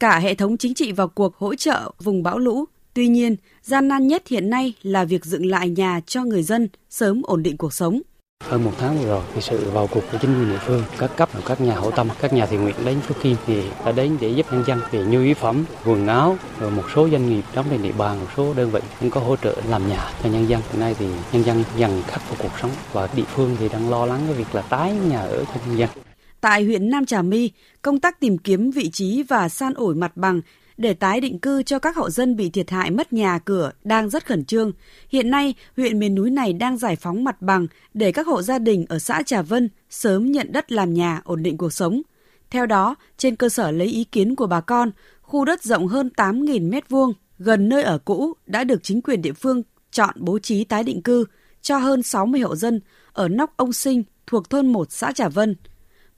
Cả hệ thống chính trị vào cuộc hỗ trợ vùng bão lũ. Tuy nhiên, gian nan nhất hiện nay là việc dựng lại nhà cho người dân sớm ổn định cuộc sống. Hơn một tháng vừa rồi, thì sự vào cuộc của chính quyền địa phương, các cấp, các nhà hảo tâm, các nhà thiện nguyện đến Phước Kim thì đã đến để giúp nhân dân về nhu yếu phẩm, quần áo, rồi một số doanh nghiệp đóng trên địa bàn, một số đơn vị cũng có hỗ trợ làm nhà cho nhân dân. Hiện nay thì nhân dân dần khắc phục cuộc sống và địa phương thì đang lo lắng cái việc là tái nhà ở cho nhân dân. Tại huyện Nam Trà My, công tác tìm kiếm vị trí và san ủi mặt bằng để tái định cư cho các hộ dân bị thiệt hại mất nhà cửa đang rất khẩn trương. Hiện nay, huyện miền núi này đang giải phóng mặt bằng để các hộ gia đình ở xã Trà Vân sớm nhận đất làm nhà ổn định cuộc sống. Theo đó, trên cơ sở lấy ý kiến của bà con, khu đất rộng hơn 8.000 m2 gần nơi ở cũ đã được chính quyền địa phương chọn bố trí tái định cư cho hơn 60 hộ dân ở nóc ông Sinh thuộc thôn 1 xã Trà Vân –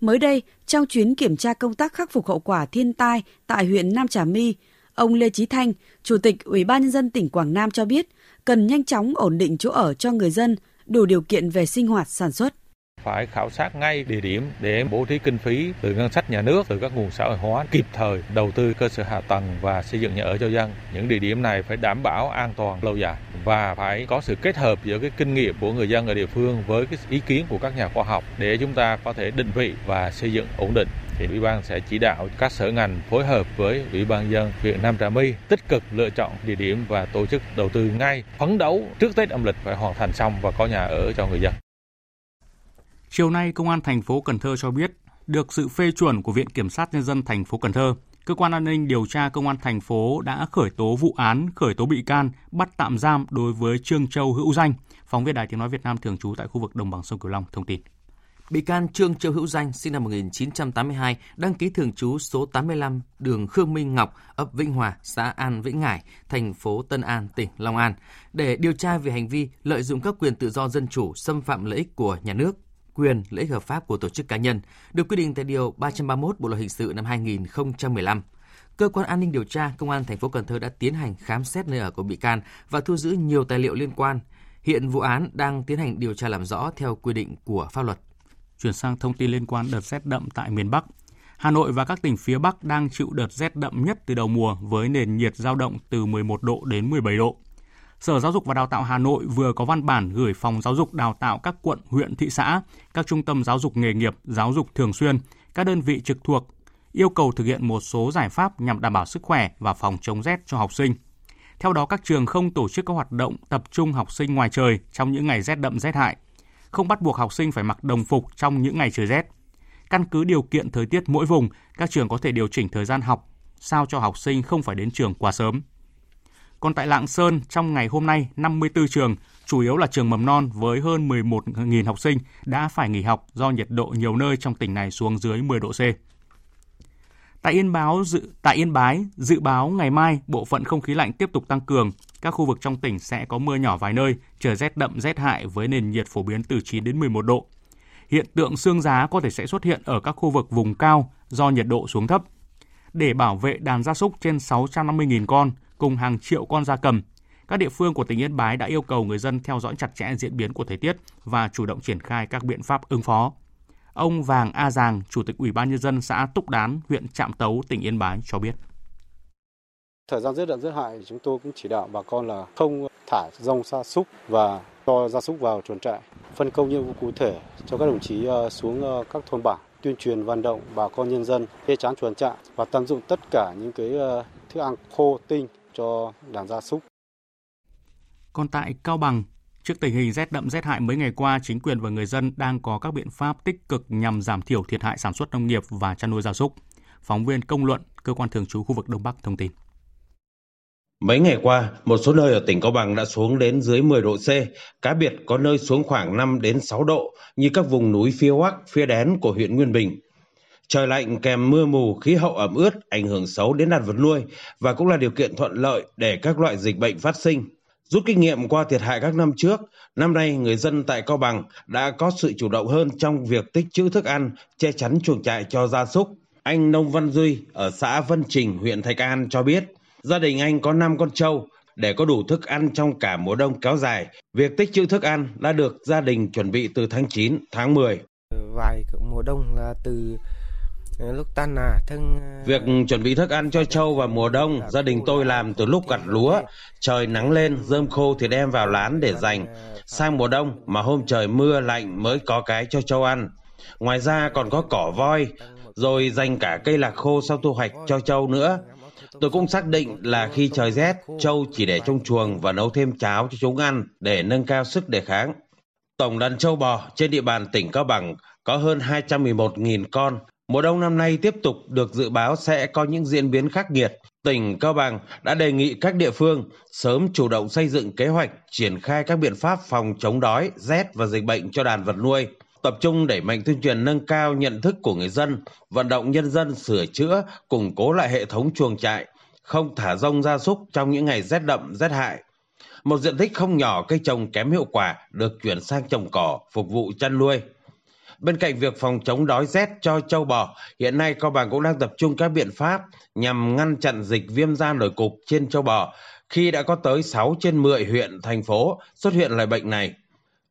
Mới đây, trong chuyến kiểm tra công tác khắc phục hậu quả thiên tai tại huyện Nam Trà My, ông Lê Chí Thanh, Chủ tịch Ủy ban nhân dân tỉnh Quảng Nam cho biết, cần nhanh chóng ổn định chỗ ở cho người dân, đủ điều kiện về sinh hoạt sản xuất phải khảo sát ngay địa điểm để bố trí kinh phí từ ngân sách nhà nước, từ các nguồn xã hội hóa kịp thời đầu tư cơ sở hạ tầng và xây dựng nhà ở cho dân. Những địa điểm này phải đảm bảo an toàn lâu dài và phải có sự kết hợp giữa cái kinh nghiệm của người dân ở địa phương với cái ý kiến của các nhà khoa học để chúng ta có thể định vị và xây dựng ổn định thì ủy ban sẽ chỉ đạo các sở ngành phối hợp với ủy ban dân huyện Nam Trà My tích cực lựa chọn địa điểm và tổ chức đầu tư ngay phấn đấu trước Tết âm lịch phải hoàn thành xong và có nhà ở cho người dân. Chiều nay, Công an thành phố Cần Thơ cho biết, được sự phê chuẩn của Viện Kiểm sát Nhân dân thành phố Cần Thơ, Cơ quan an ninh điều tra Công an thành phố đã khởi tố vụ án, khởi tố bị can, bắt tạm giam đối với Trương Châu Hữu Danh, phóng viên Đài Tiếng Nói Việt Nam thường trú tại khu vực Đồng bằng sông Cửu Long thông tin. Bị can Trương Châu Hữu Danh, sinh năm 1982, đăng ký thường trú số 85 đường Khương Minh Ngọc, ấp Vĩnh Hòa, xã An Vĩnh Ngải, thành phố Tân An, tỉnh Long An, để điều tra về hành vi lợi dụng các quyền tự do dân chủ, xâm phạm lợi ích của nhà nước, quyền lợi ích hợp pháp của tổ chức cá nhân, được quy định tại điều 331 Bộ luật hình sự năm 2015. Cơ quan an ninh điều tra Công an thành phố Cần Thơ đã tiến hành khám xét nơi ở của bị can và thu giữ nhiều tài liệu liên quan. Hiện vụ án đang tiến hành điều tra làm rõ theo quy định của pháp luật. Chuyển sang thông tin liên quan đợt rét đậm tại miền Bắc. Hà Nội và các tỉnh phía Bắc đang chịu đợt rét đậm nhất từ đầu mùa với nền nhiệt giao động từ 11 độ đến 17 độ. Sở Giáo dục và Đào tạo Hà Nội vừa có văn bản gửi Phòng Giáo dục Đào tạo các quận, huyện, thị xã, các trung tâm giáo dục nghề nghiệp, giáo dục thường xuyên, các đơn vị trực thuộc yêu cầu thực hiện một số giải pháp nhằm đảm bảo sức khỏe và phòng chống rét cho học sinh. Theo đó, các trường không tổ chức các hoạt động tập trung học sinh ngoài trời trong những ngày rét đậm rét hại, không bắt buộc học sinh phải mặc đồng phục trong những ngày trời rét. Căn cứ điều kiện thời tiết mỗi vùng, các trường có thể điều chỉnh thời gian học sao cho học sinh không phải đến trường quá sớm. Còn tại Lạng Sơn, trong ngày hôm nay, 54 trường, chủ yếu là trường mầm non với hơn 11.000 học sinh đã phải nghỉ học do nhiệt độ nhiều nơi trong tỉnh này xuống dưới 10 độ C. Tại Yên Báo dự tại Yên Bái, dự báo ngày mai bộ phận không khí lạnh tiếp tục tăng cường, các khu vực trong tỉnh sẽ có mưa nhỏ vài nơi, trời rét đậm rét hại với nền nhiệt phổ biến từ 9 đến 11 độ. Hiện tượng sương giá có thể sẽ xuất hiện ở các khu vực vùng cao do nhiệt độ xuống thấp. Để bảo vệ đàn gia súc trên 650.000 con, cùng hàng triệu con gia cầm. Các địa phương của tỉnh Yên Bái đã yêu cầu người dân theo dõi chặt chẽ diễn biến của thời tiết và chủ động triển khai các biện pháp ứng phó. Ông Vàng A Giàng, Chủ tịch Ủy ban nhân dân xã Túc Đán, huyện Trạm Tấu, tỉnh Yên Bái cho biết. Thời gian rét đậm rét hại chúng tôi cũng chỉ đạo bà con là không thả rong gia súc và cho gia súc vào chuồng trại, phân công nhiệm vụ cụ thể cho các đồng chí ờ, xuống ờ, các thôn bản tuyên truyền vận động bà con nhân dân phê chán chuồng trại và tận dụng tất cả những cái ờ, thức ăn khô tinh cho đàn gia súc. Còn tại Cao Bằng, trước tình hình rét đậm rét hại mấy ngày qua, chính quyền và người dân đang có các biện pháp tích cực nhằm giảm thiểu thiệt hại sản xuất nông nghiệp và chăn nuôi gia súc. Phóng viên Công luận, cơ quan thường trú khu vực Đông Bắc thông tin. Mấy ngày qua, một số nơi ở tỉnh Cao Bằng đã xuống đến dưới 10 độ C, cá biệt có nơi xuống khoảng 5 đến 6 độ như các vùng núi phía Hoắc, phía Đén của huyện Nguyên Bình. Trời lạnh kèm mưa mù, khí hậu ẩm ướt ảnh hưởng xấu đến đàn vật nuôi và cũng là điều kiện thuận lợi để các loại dịch bệnh phát sinh. Rút kinh nghiệm qua thiệt hại các năm trước, năm nay người dân tại Cao Bằng đã có sự chủ động hơn trong việc tích trữ thức ăn, che chắn chuồng trại cho gia súc. Anh Nông Văn Duy ở xã Vân Trình, huyện Thạch An cho biết, gia đình anh có 5 con trâu để có đủ thức ăn trong cả mùa đông kéo dài. Việc tích trữ thức ăn đã được gia đình chuẩn bị từ tháng 9, tháng 10. Vài mùa đông là từ lúc tan à thân Việc chuẩn bị thức ăn cho trâu vào mùa đông, gia đình tôi làm từ lúc gặt lúa, trời nắng lên, rơm khô thì đem vào lán để dành. Sang mùa đông mà hôm trời mưa lạnh mới có cái cho trâu ăn. Ngoài ra còn có cỏ voi, rồi dành cả cây lạc khô sau thu hoạch cho trâu nữa. Tôi cũng xác định là khi trời rét, trâu chỉ để trong chuồng và nấu thêm cháo cho chúng ăn để nâng cao sức đề kháng. Tổng đàn trâu bò trên địa bàn tỉnh Cao Bằng có hơn 211.000 con. Mùa đông năm nay tiếp tục được dự báo sẽ có những diễn biến khắc nghiệt. Tỉnh Cao Bằng đã đề nghị các địa phương sớm chủ động xây dựng kế hoạch triển khai các biện pháp phòng chống đói, rét và dịch bệnh cho đàn vật nuôi tập trung đẩy mạnh tuyên truyền nâng cao nhận thức của người dân, vận động nhân dân sửa chữa, củng cố lại hệ thống chuồng trại, không thả rông gia súc trong những ngày rét đậm, rét hại. Một diện tích không nhỏ cây trồng kém hiệu quả được chuyển sang trồng cỏ phục vụ chăn nuôi. Bên cạnh việc phòng chống đói rét cho châu bò, hiện nay Cao Bằng cũng đang tập trung các biện pháp nhằm ngăn chặn dịch viêm da nổi cục trên châu bò khi đã có tới 6 trên 10 huyện, thành phố xuất hiện loại bệnh này.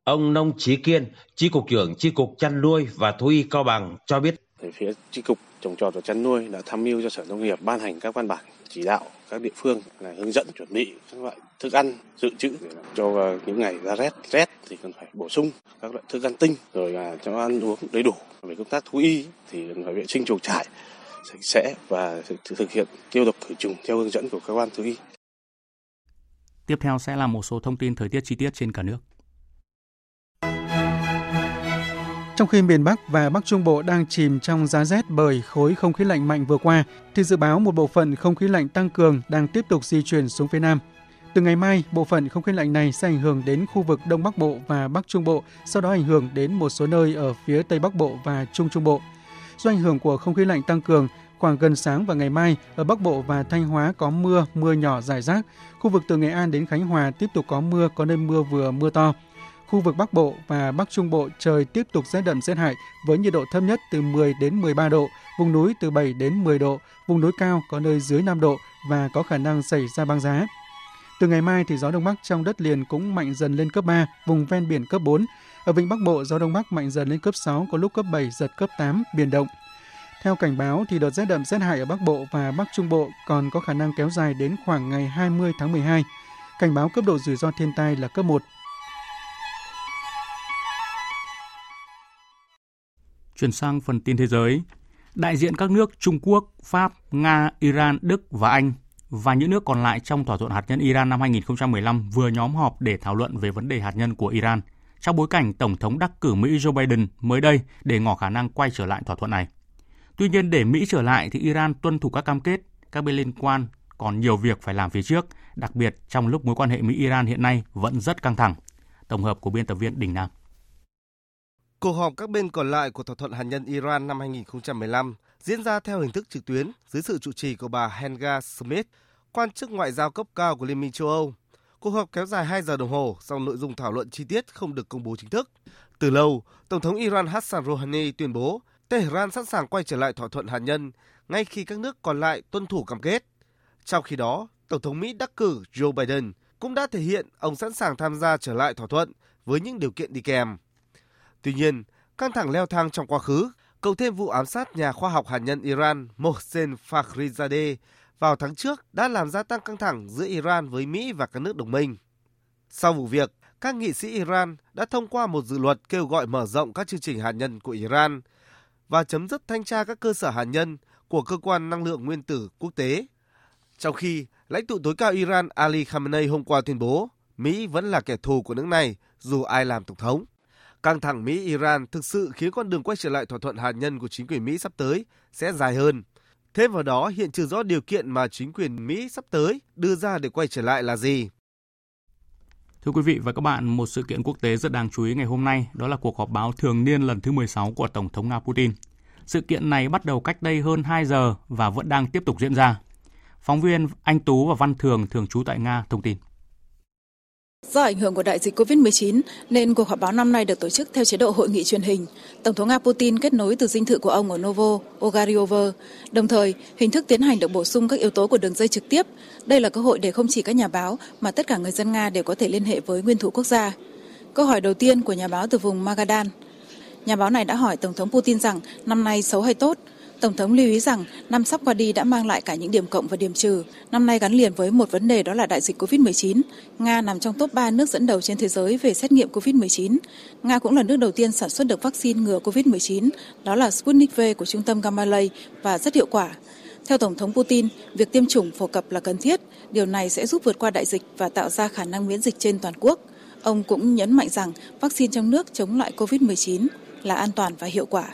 Ông Nông Chí Kiên, Chi cục trưởng Chi cục chăn nuôi và thú y Cao Bằng cho biết. Về phía Chi cục trồng trọt và chăn nuôi đã tham mưu cho Sở Nông nghiệp ban hành các văn bản chỉ đạo các địa phương là hướng dẫn, chuẩn bị các loại thức ăn, dự trữ cho những ngày ra rét rét thì cần phải bổ sung các loại thức ăn tinh rồi là cho ăn uống đầy đủ về công tác thú y thì cần phải vệ sinh chuồng trại sạch sẽ và thực hiện tiêu độc khử trùng theo hướng dẫn của cơ quan thú y. Tiếp theo sẽ là một số thông tin thời tiết chi tiết trên cả nước. Trong khi miền Bắc và Bắc Trung Bộ đang chìm trong giá rét bởi khối không khí lạnh mạnh vừa qua, thì dự báo một bộ phận không khí lạnh tăng cường đang tiếp tục di chuyển xuống phía Nam. Từ ngày mai, bộ phận không khí lạnh này sẽ ảnh hưởng đến khu vực Đông Bắc Bộ và Bắc Trung Bộ, sau đó ảnh hưởng đến một số nơi ở phía Tây Bắc Bộ và Trung Trung Bộ. Do ảnh hưởng của không khí lạnh tăng cường, khoảng gần sáng và ngày mai, ở Bắc Bộ và Thanh Hóa có mưa, mưa nhỏ rải rác. Khu vực từ Nghệ An đến Khánh Hòa tiếp tục có mưa, có nơi mưa vừa, mưa to. Khu vực Bắc Bộ và Bắc Trung Bộ trời tiếp tục rét đậm rét hại với nhiệt độ thấp nhất từ 10 đến 13 độ, vùng núi từ 7 đến 10 độ, vùng núi cao có nơi dưới 5 độ và có khả năng xảy ra băng giá. Từ ngày mai thì gió đông bắc trong đất liền cũng mạnh dần lên cấp 3, vùng ven biển cấp 4. Ở vịnh Bắc Bộ gió đông bắc mạnh dần lên cấp 6, có lúc cấp 7 giật cấp 8, biển động. Theo cảnh báo thì đợt rét đậm rét hại ở Bắc Bộ và Bắc Trung Bộ còn có khả năng kéo dài đến khoảng ngày 20 tháng 12. Cảnh báo cấp độ rủi ro thiên tai là cấp 1. Chuyển sang phần tin thế giới, đại diện các nước Trung Quốc, Pháp, Nga, Iran, Đức và Anh và những nước còn lại trong thỏa thuận hạt nhân Iran năm 2015 vừa nhóm họp để thảo luận về vấn đề hạt nhân của Iran, trong bối cảnh Tổng thống đắc cử Mỹ Joe Biden mới đây để ngỏ khả năng quay trở lại thỏa thuận này. Tuy nhiên, để Mỹ trở lại thì Iran tuân thủ các cam kết, các bên liên quan còn nhiều việc phải làm phía trước, đặc biệt trong lúc mối quan hệ Mỹ-Iran hiện nay vẫn rất căng thẳng. Tổng hợp của biên tập viên Đình Nam. Cuộc họp các bên còn lại của thỏa thuận hạt nhân Iran năm 2015 diễn ra theo hình thức trực tuyến dưới sự chủ trì của bà Helga Smith, quan chức ngoại giao cấp cao của Liên minh châu Âu. Cuộc họp kéo dài 2 giờ đồng hồ, song nội dung thảo luận chi tiết không được công bố chính thức. Từ lâu, Tổng thống Iran Hassan Rouhani tuyên bố Tehran sẵn sàng quay trở lại thỏa thuận hạt nhân ngay khi các nước còn lại tuân thủ cam kết. Trong khi đó, Tổng thống Mỹ đắc cử Joe Biden cũng đã thể hiện ông sẵn sàng tham gia trở lại thỏa thuận với những điều kiện đi kèm. Tuy nhiên, căng thẳng leo thang trong quá khứ, cộng thêm vụ ám sát nhà khoa học hạt nhân Iran Mohsen Fakhrizadeh vào tháng trước đã làm gia tăng căng thẳng giữa Iran với Mỹ và các nước đồng minh. Sau vụ việc, các nghị sĩ Iran đã thông qua một dự luật kêu gọi mở rộng các chương trình hạt nhân của Iran và chấm dứt thanh tra các cơ sở hạt nhân của cơ quan năng lượng nguyên tử quốc tế. Trong khi lãnh tụ tối cao Iran Ali Khamenei hôm qua tuyên bố Mỹ vẫn là kẻ thù của nước này dù ai làm tổng thống. Căng thẳng Mỹ-Iran thực sự khiến con đường quay trở lại thỏa thuận hạt nhân của chính quyền Mỹ sắp tới sẽ dài hơn. Thêm vào đó, hiện chưa rõ điều kiện mà chính quyền Mỹ sắp tới đưa ra để quay trở lại là gì. Thưa quý vị và các bạn, một sự kiện quốc tế rất đáng chú ý ngày hôm nay đó là cuộc họp báo thường niên lần thứ 16 của Tổng thống Nga Putin. Sự kiện này bắt đầu cách đây hơn 2 giờ và vẫn đang tiếp tục diễn ra. Phóng viên Anh Tú và Văn Thường thường trú tại Nga thông tin. Do ảnh hưởng của đại dịch COVID-19 nên cuộc họp báo năm nay được tổ chức theo chế độ hội nghị truyền hình. Tổng thống Nga Putin kết nối từ dinh thự của ông ở Novo, Ogariovo. Đồng thời, hình thức tiến hành được bổ sung các yếu tố của đường dây trực tiếp. Đây là cơ hội để không chỉ các nhà báo mà tất cả người dân Nga đều có thể liên hệ với nguyên thủ quốc gia. Câu hỏi đầu tiên của nhà báo từ vùng Magadan. Nhà báo này đã hỏi Tổng thống Putin rằng năm nay xấu hay tốt – Tổng thống lưu ý rằng năm sắp qua đi đã mang lại cả những điểm cộng và điểm trừ. Năm nay gắn liền với một vấn đề đó là đại dịch COVID-19. Nga nằm trong top 3 nước dẫn đầu trên thế giới về xét nghiệm COVID-19. Nga cũng là nước đầu tiên sản xuất được vaccine ngừa COVID-19, đó là Sputnik V của trung tâm Gamaleya và rất hiệu quả. Theo Tổng thống Putin, việc tiêm chủng phổ cập là cần thiết. Điều này sẽ giúp vượt qua đại dịch và tạo ra khả năng miễn dịch trên toàn quốc. Ông cũng nhấn mạnh rằng vaccine trong nước chống lại COVID-19 là an toàn và hiệu quả.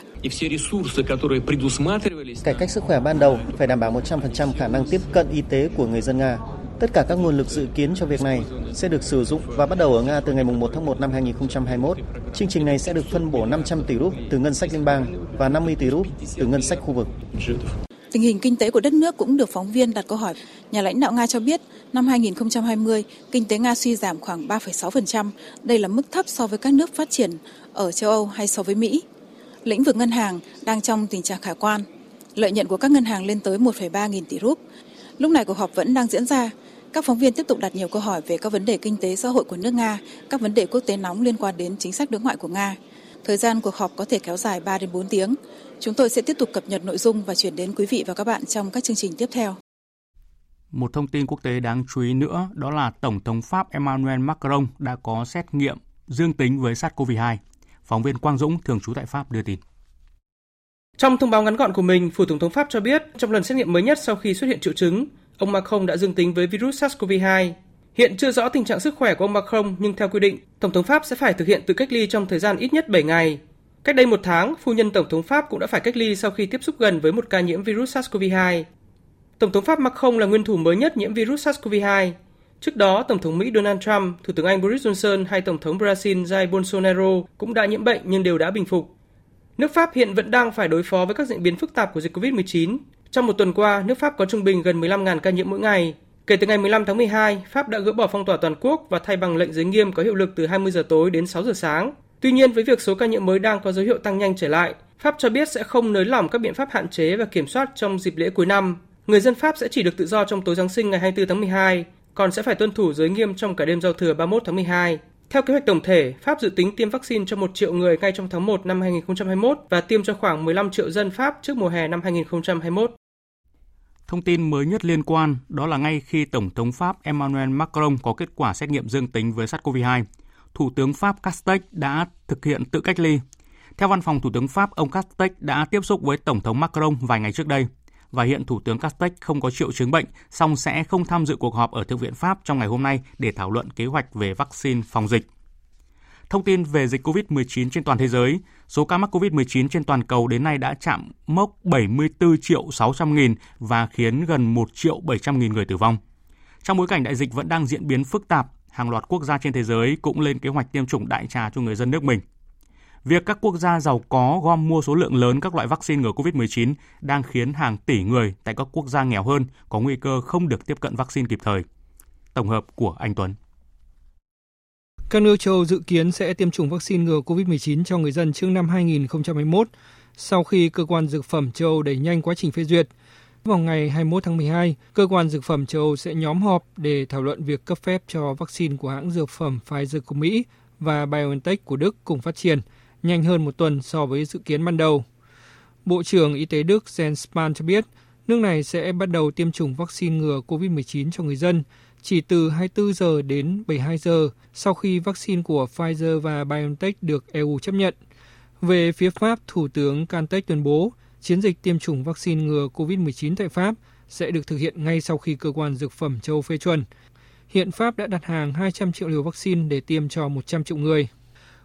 Cải cách sức khỏe ban đầu phải đảm bảo 100% khả năng tiếp cận y tế của người dân Nga. Tất cả các nguồn lực dự kiến cho việc này sẽ được sử dụng và bắt đầu ở Nga từ ngày 1 tháng 1 năm 2021. Chương trình này sẽ được phân bổ 500 tỷ rúp từ ngân sách liên bang và 50 tỷ rúp từ ngân sách khu vực. Tình hình kinh tế của đất nước cũng được phóng viên đặt câu hỏi. Nhà lãnh đạo Nga cho biết năm 2020, kinh tế Nga suy giảm khoảng 3,6%. Đây là mức thấp so với các nước phát triển ở châu Âu hay so với Mỹ. Lĩnh vực ngân hàng đang trong tình trạng khả quan. Lợi nhuận của các ngân hàng lên tới 1,3 nghìn tỷ rúp. Lúc này cuộc họp vẫn đang diễn ra. Các phóng viên tiếp tục đặt nhiều câu hỏi về các vấn đề kinh tế xã hội của nước Nga, các vấn đề quốc tế nóng liên quan đến chính sách đối ngoại của Nga. Thời gian cuộc họp có thể kéo dài 3 đến 4 tiếng. Chúng tôi sẽ tiếp tục cập nhật nội dung và chuyển đến quý vị và các bạn trong các chương trình tiếp theo. Một thông tin quốc tế đáng chú ý nữa đó là Tổng thống Pháp Emmanuel Macron đã có xét nghiệm dương tính với SARS-CoV-2. Phóng viên Quang Dũng, thường trú tại Pháp đưa tin. Trong thông báo ngắn gọn của mình, Phủ Tổng thống Pháp cho biết trong lần xét nghiệm mới nhất sau khi xuất hiện triệu chứng, ông Macron đã dương tính với virus SARS-CoV-2. Hiện chưa rõ tình trạng sức khỏe của ông Macron nhưng theo quy định, Tổng thống Pháp sẽ phải thực hiện tự cách ly trong thời gian ít nhất 7 ngày. Cách đây một tháng, phu nhân Tổng thống Pháp cũng đã phải cách ly sau khi tiếp xúc gần với một ca nhiễm virus SARS-CoV-2. Tổng thống Pháp Macron là nguyên thủ mới nhất nhiễm virus SARS-CoV-2. Trước đó, Tổng thống Mỹ Donald Trump, Thủ tướng Anh Boris Johnson hay Tổng thống Brazil Jair Bolsonaro cũng đã nhiễm bệnh nhưng đều đã bình phục. Nước Pháp hiện vẫn đang phải đối phó với các diễn biến phức tạp của dịch COVID-19. Trong một tuần qua, nước Pháp có trung bình gần 15.000 ca nhiễm mỗi ngày. Kể từ ngày 15 tháng 12, Pháp đã gỡ bỏ phong tỏa toàn quốc và thay bằng lệnh giới nghiêm có hiệu lực từ 20 giờ tối đến 6 giờ sáng. Tuy nhiên, với việc số ca nhiễm mới đang có dấu hiệu tăng nhanh trở lại, Pháp cho biết sẽ không nới lỏng các biện pháp hạn chế và kiểm soát trong dịp lễ cuối năm. Người dân Pháp sẽ chỉ được tự do trong tối Giáng sinh ngày 24 tháng 12, còn sẽ phải tuân thủ giới nghiêm trong cả đêm giao thừa 31 tháng 12. Theo kế hoạch tổng thể, Pháp dự tính tiêm vaccine cho 1 triệu người ngay trong tháng 1 năm 2021 và tiêm cho khoảng 15 triệu dân Pháp trước mùa hè năm 2021. Thông tin mới nhất liên quan đó là ngay khi Tổng thống Pháp Emmanuel Macron có kết quả xét nghiệm dương tính với SARS-CoV-2, Thủ tướng Pháp Castex đã thực hiện tự cách ly. Theo văn phòng Thủ tướng Pháp, ông Castex đã tiếp xúc với Tổng thống Macron vài ngày trước đây và hiện Thủ tướng Castex không có triệu chứng bệnh, song sẽ không tham dự cuộc họp ở Thượng viện Pháp trong ngày hôm nay để thảo luận kế hoạch về vaccine phòng dịch. Thông tin về dịch COVID-19 trên toàn thế giới, số ca mắc COVID-19 trên toàn cầu đến nay đã chạm mốc 74 triệu 600 nghìn và khiến gần 1 triệu 700 nghìn người tử vong. Trong bối cảnh đại dịch vẫn đang diễn biến phức tạp, hàng loạt quốc gia trên thế giới cũng lên kế hoạch tiêm chủng đại trà cho người dân nước mình. Việc các quốc gia giàu có gom mua số lượng lớn các loại vaccine ngừa COVID-19 đang khiến hàng tỷ người tại các quốc gia nghèo hơn có nguy cơ không được tiếp cận vaccine kịp thời. Tổng hợp của anh Tuấn. Các nước châu Âu dự kiến sẽ tiêm chủng vaccine ngừa COVID-19 cho người dân trước năm 2021 sau khi cơ quan dược phẩm châu Âu đẩy nhanh quá trình phê duyệt. Vào ngày 21 tháng 12, cơ quan dược phẩm châu Âu sẽ nhóm họp để thảo luận việc cấp phép cho vaccine của hãng dược phẩm Pfizer của Mỹ và BioNTech của Đức cùng phát triển, nhanh hơn một tuần so với dự kiến ban đầu. Bộ trưởng Y tế Đức Jens Spahn cho biết, nước này sẽ bắt đầu tiêm chủng vaccine ngừa COVID-19 cho người dân chỉ từ 24 giờ đến 72 giờ sau khi vaccine của Pfizer và BioNTech được EU chấp nhận. Về phía Pháp, Thủ tướng Cantech tuyên bố chiến dịch tiêm chủng vaccine ngừa COVID-19 tại Pháp sẽ được thực hiện ngay sau khi cơ quan dược phẩm châu phê chuẩn. Hiện Pháp đã đặt hàng 200 triệu liều vaccine để tiêm cho 100 triệu người.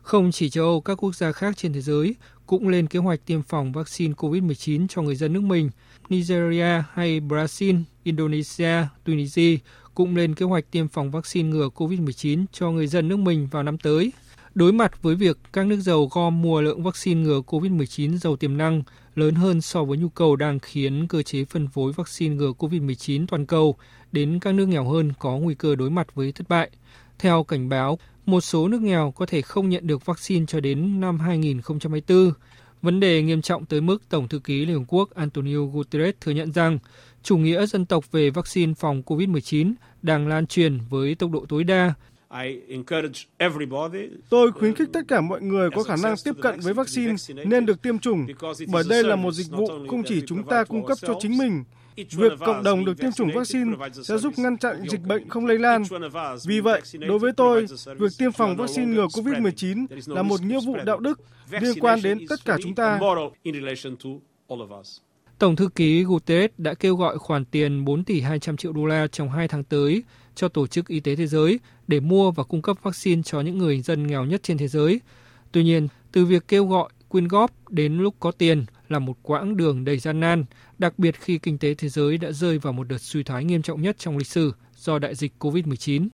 Không chỉ châu Âu, các quốc gia khác trên thế giới cũng lên kế hoạch tiêm phòng vaccine COVID-19 cho người dân nước mình. Nigeria hay Brazil, Indonesia, Tunisia cũng lên kế hoạch tiêm phòng vaccine ngừa COVID-19 cho người dân nước mình vào năm tới. Đối mặt với việc các nước giàu gom mua lượng vaccine ngừa COVID-19 giàu tiềm năng lớn hơn so với nhu cầu đang khiến cơ chế phân phối vaccine ngừa COVID-19 toàn cầu đến các nước nghèo hơn có nguy cơ đối mặt với thất bại. Theo cảnh báo, một số nước nghèo có thể không nhận được vaccine cho đến năm 2024. Vấn đề nghiêm trọng tới mức Tổng thư ký Liên Hợp Quốc Antonio Guterres thừa nhận rằng chủ nghĩa dân tộc về vaccine phòng COVID-19 đang lan truyền với tốc độ tối đa. Tôi khuyến khích tất cả mọi người có khả năng tiếp cận với vaccine nên được tiêm chủng, bởi đây là một dịch vụ không chỉ chúng ta cung cấp cho chính mình, Việc cộng đồng được tiêm chủng vaccine sẽ giúp ngăn chặn dịch bệnh không lây lan. Vì vậy, đối với tôi, việc tiêm phòng vaccine ngừa COVID-19 là một nghĩa vụ đạo đức liên quan đến tất cả chúng ta. Tổng thư ký Guterres đã kêu gọi khoản tiền 4 tỷ 200 triệu đô la trong 2 tháng tới cho Tổ chức Y tế Thế giới để mua và cung cấp vaccine cho những người dân nghèo nhất trên thế giới. Tuy nhiên, từ việc kêu gọi quyên góp đến lúc có tiền là một quãng đường đầy gian nan, đặc biệt khi kinh tế thế giới đã rơi vào một đợt suy thoái nghiêm trọng nhất trong lịch sử do đại dịch COVID-19.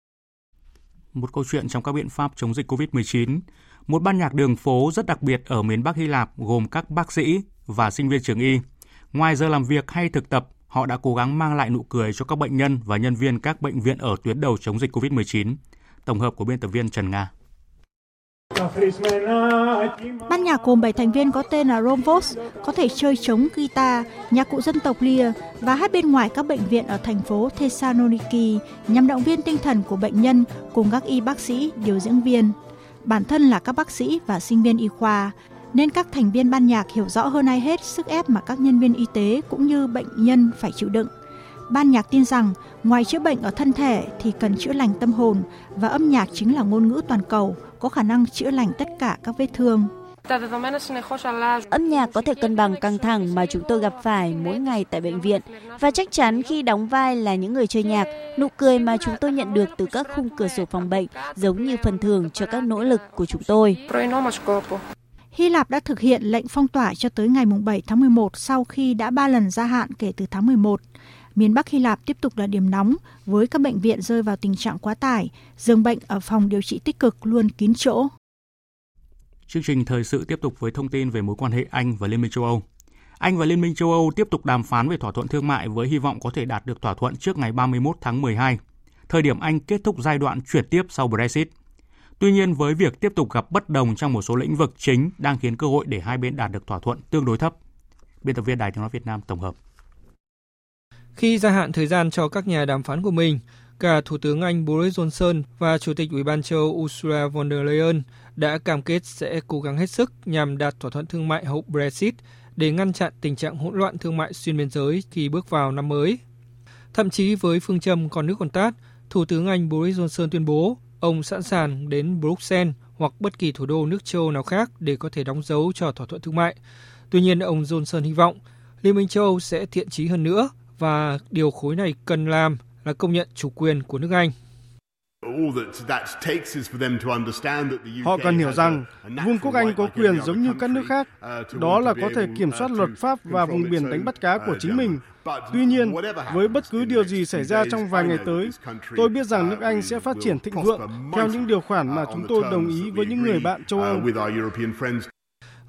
Một câu chuyện trong các biện pháp chống dịch COVID-19, một ban nhạc đường phố rất đặc biệt ở miền Bắc Hy Lạp gồm các bác sĩ và sinh viên trường y. Ngoài giờ làm việc hay thực tập, họ đã cố gắng mang lại nụ cười cho các bệnh nhân và nhân viên các bệnh viện ở tuyến đầu chống dịch COVID-19. Tổng hợp của biên tập viên Trần Nga. Ban nhạc gồm 7 thành viên có tên là Romvos, có thể chơi trống guitar, nhạc cụ dân tộc Lia và hát bên ngoài các bệnh viện ở thành phố Thessaloniki nhằm động viên tinh thần của bệnh nhân cùng các y bác sĩ, điều dưỡng viên. Bản thân là các bác sĩ và sinh viên y khoa, nên các thành viên ban nhạc hiểu rõ hơn ai hết sức ép mà các nhân viên y tế cũng như bệnh nhân phải chịu đựng. Ban nhạc tin rằng ngoài chữa bệnh ở thân thể thì cần chữa lành tâm hồn và âm nhạc chính là ngôn ngữ toàn cầu, có khả năng chữa lành tất cả các vết thương. Âm nhạc có thể cân bằng căng thẳng mà chúng tôi gặp phải mỗi ngày tại bệnh viện và chắc chắn khi đóng vai là những người chơi nhạc, nụ cười mà chúng tôi nhận được từ các khung cửa sổ phòng bệnh giống như phần thưởng cho các nỗ lực của chúng tôi. Hy Lạp đã thực hiện lệnh phong tỏa cho tới ngày 7 tháng 11 sau khi đã 3 lần gia hạn kể từ tháng 11 miền Bắc Hy Lạp tiếp tục là điểm nóng với các bệnh viện rơi vào tình trạng quá tải, giường bệnh ở phòng điều trị tích cực luôn kín chỗ. Chương trình thời sự tiếp tục với thông tin về mối quan hệ Anh và Liên minh châu Âu. Anh và Liên minh châu Âu tiếp tục đàm phán về thỏa thuận thương mại với hy vọng có thể đạt được thỏa thuận trước ngày 31 tháng 12, thời điểm Anh kết thúc giai đoạn chuyển tiếp sau Brexit. Tuy nhiên, với việc tiếp tục gặp bất đồng trong một số lĩnh vực chính đang khiến cơ hội để hai bên đạt được thỏa thuận tương đối thấp. Biên tập viên Đài tiếng nói Việt Nam tổng hợp. Khi gia hạn thời gian cho các nhà đàm phán của mình, cả Thủ tướng Anh Boris Johnson và Chủ tịch Ủy ban châu Ursula von der Leyen đã cam kết sẽ cố gắng hết sức nhằm đạt thỏa thuận thương mại hậu Brexit để ngăn chặn tình trạng hỗn loạn thương mại xuyên biên giới khi bước vào năm mới. Thậm chí với phương châm còn nước còn tát, Thủ tướng Anh Boris Johnson tuyên bố ông sẵn sàng đến Bruxelles hoặc bất kỳ thủ đô nước châu nào khác để có thể đóng dấu cho thỏa thuận thương mại. Tuy nhiên, ông Johnson hy vọng Liên minh châu Âu sẽ thiện trí hơn nữa và điều khối này cần làm là công nhận chủ quyền của nước Anh. Họ cần hiểu rằng Vương quốc Anh có quyền giống như các nước khác, đó là có thể kiểm soát luật pháp và vùng biển đánh bắt cá của chính mình. Tuy nhiên, với bất cứ điều gì xảy ra trong vài ngày tới, tôi biết rằng nước Anh sẽ phát triển thịnh vượng theo những điều khoản mà chúng tôi đồng ý với những người bạn châu Âu.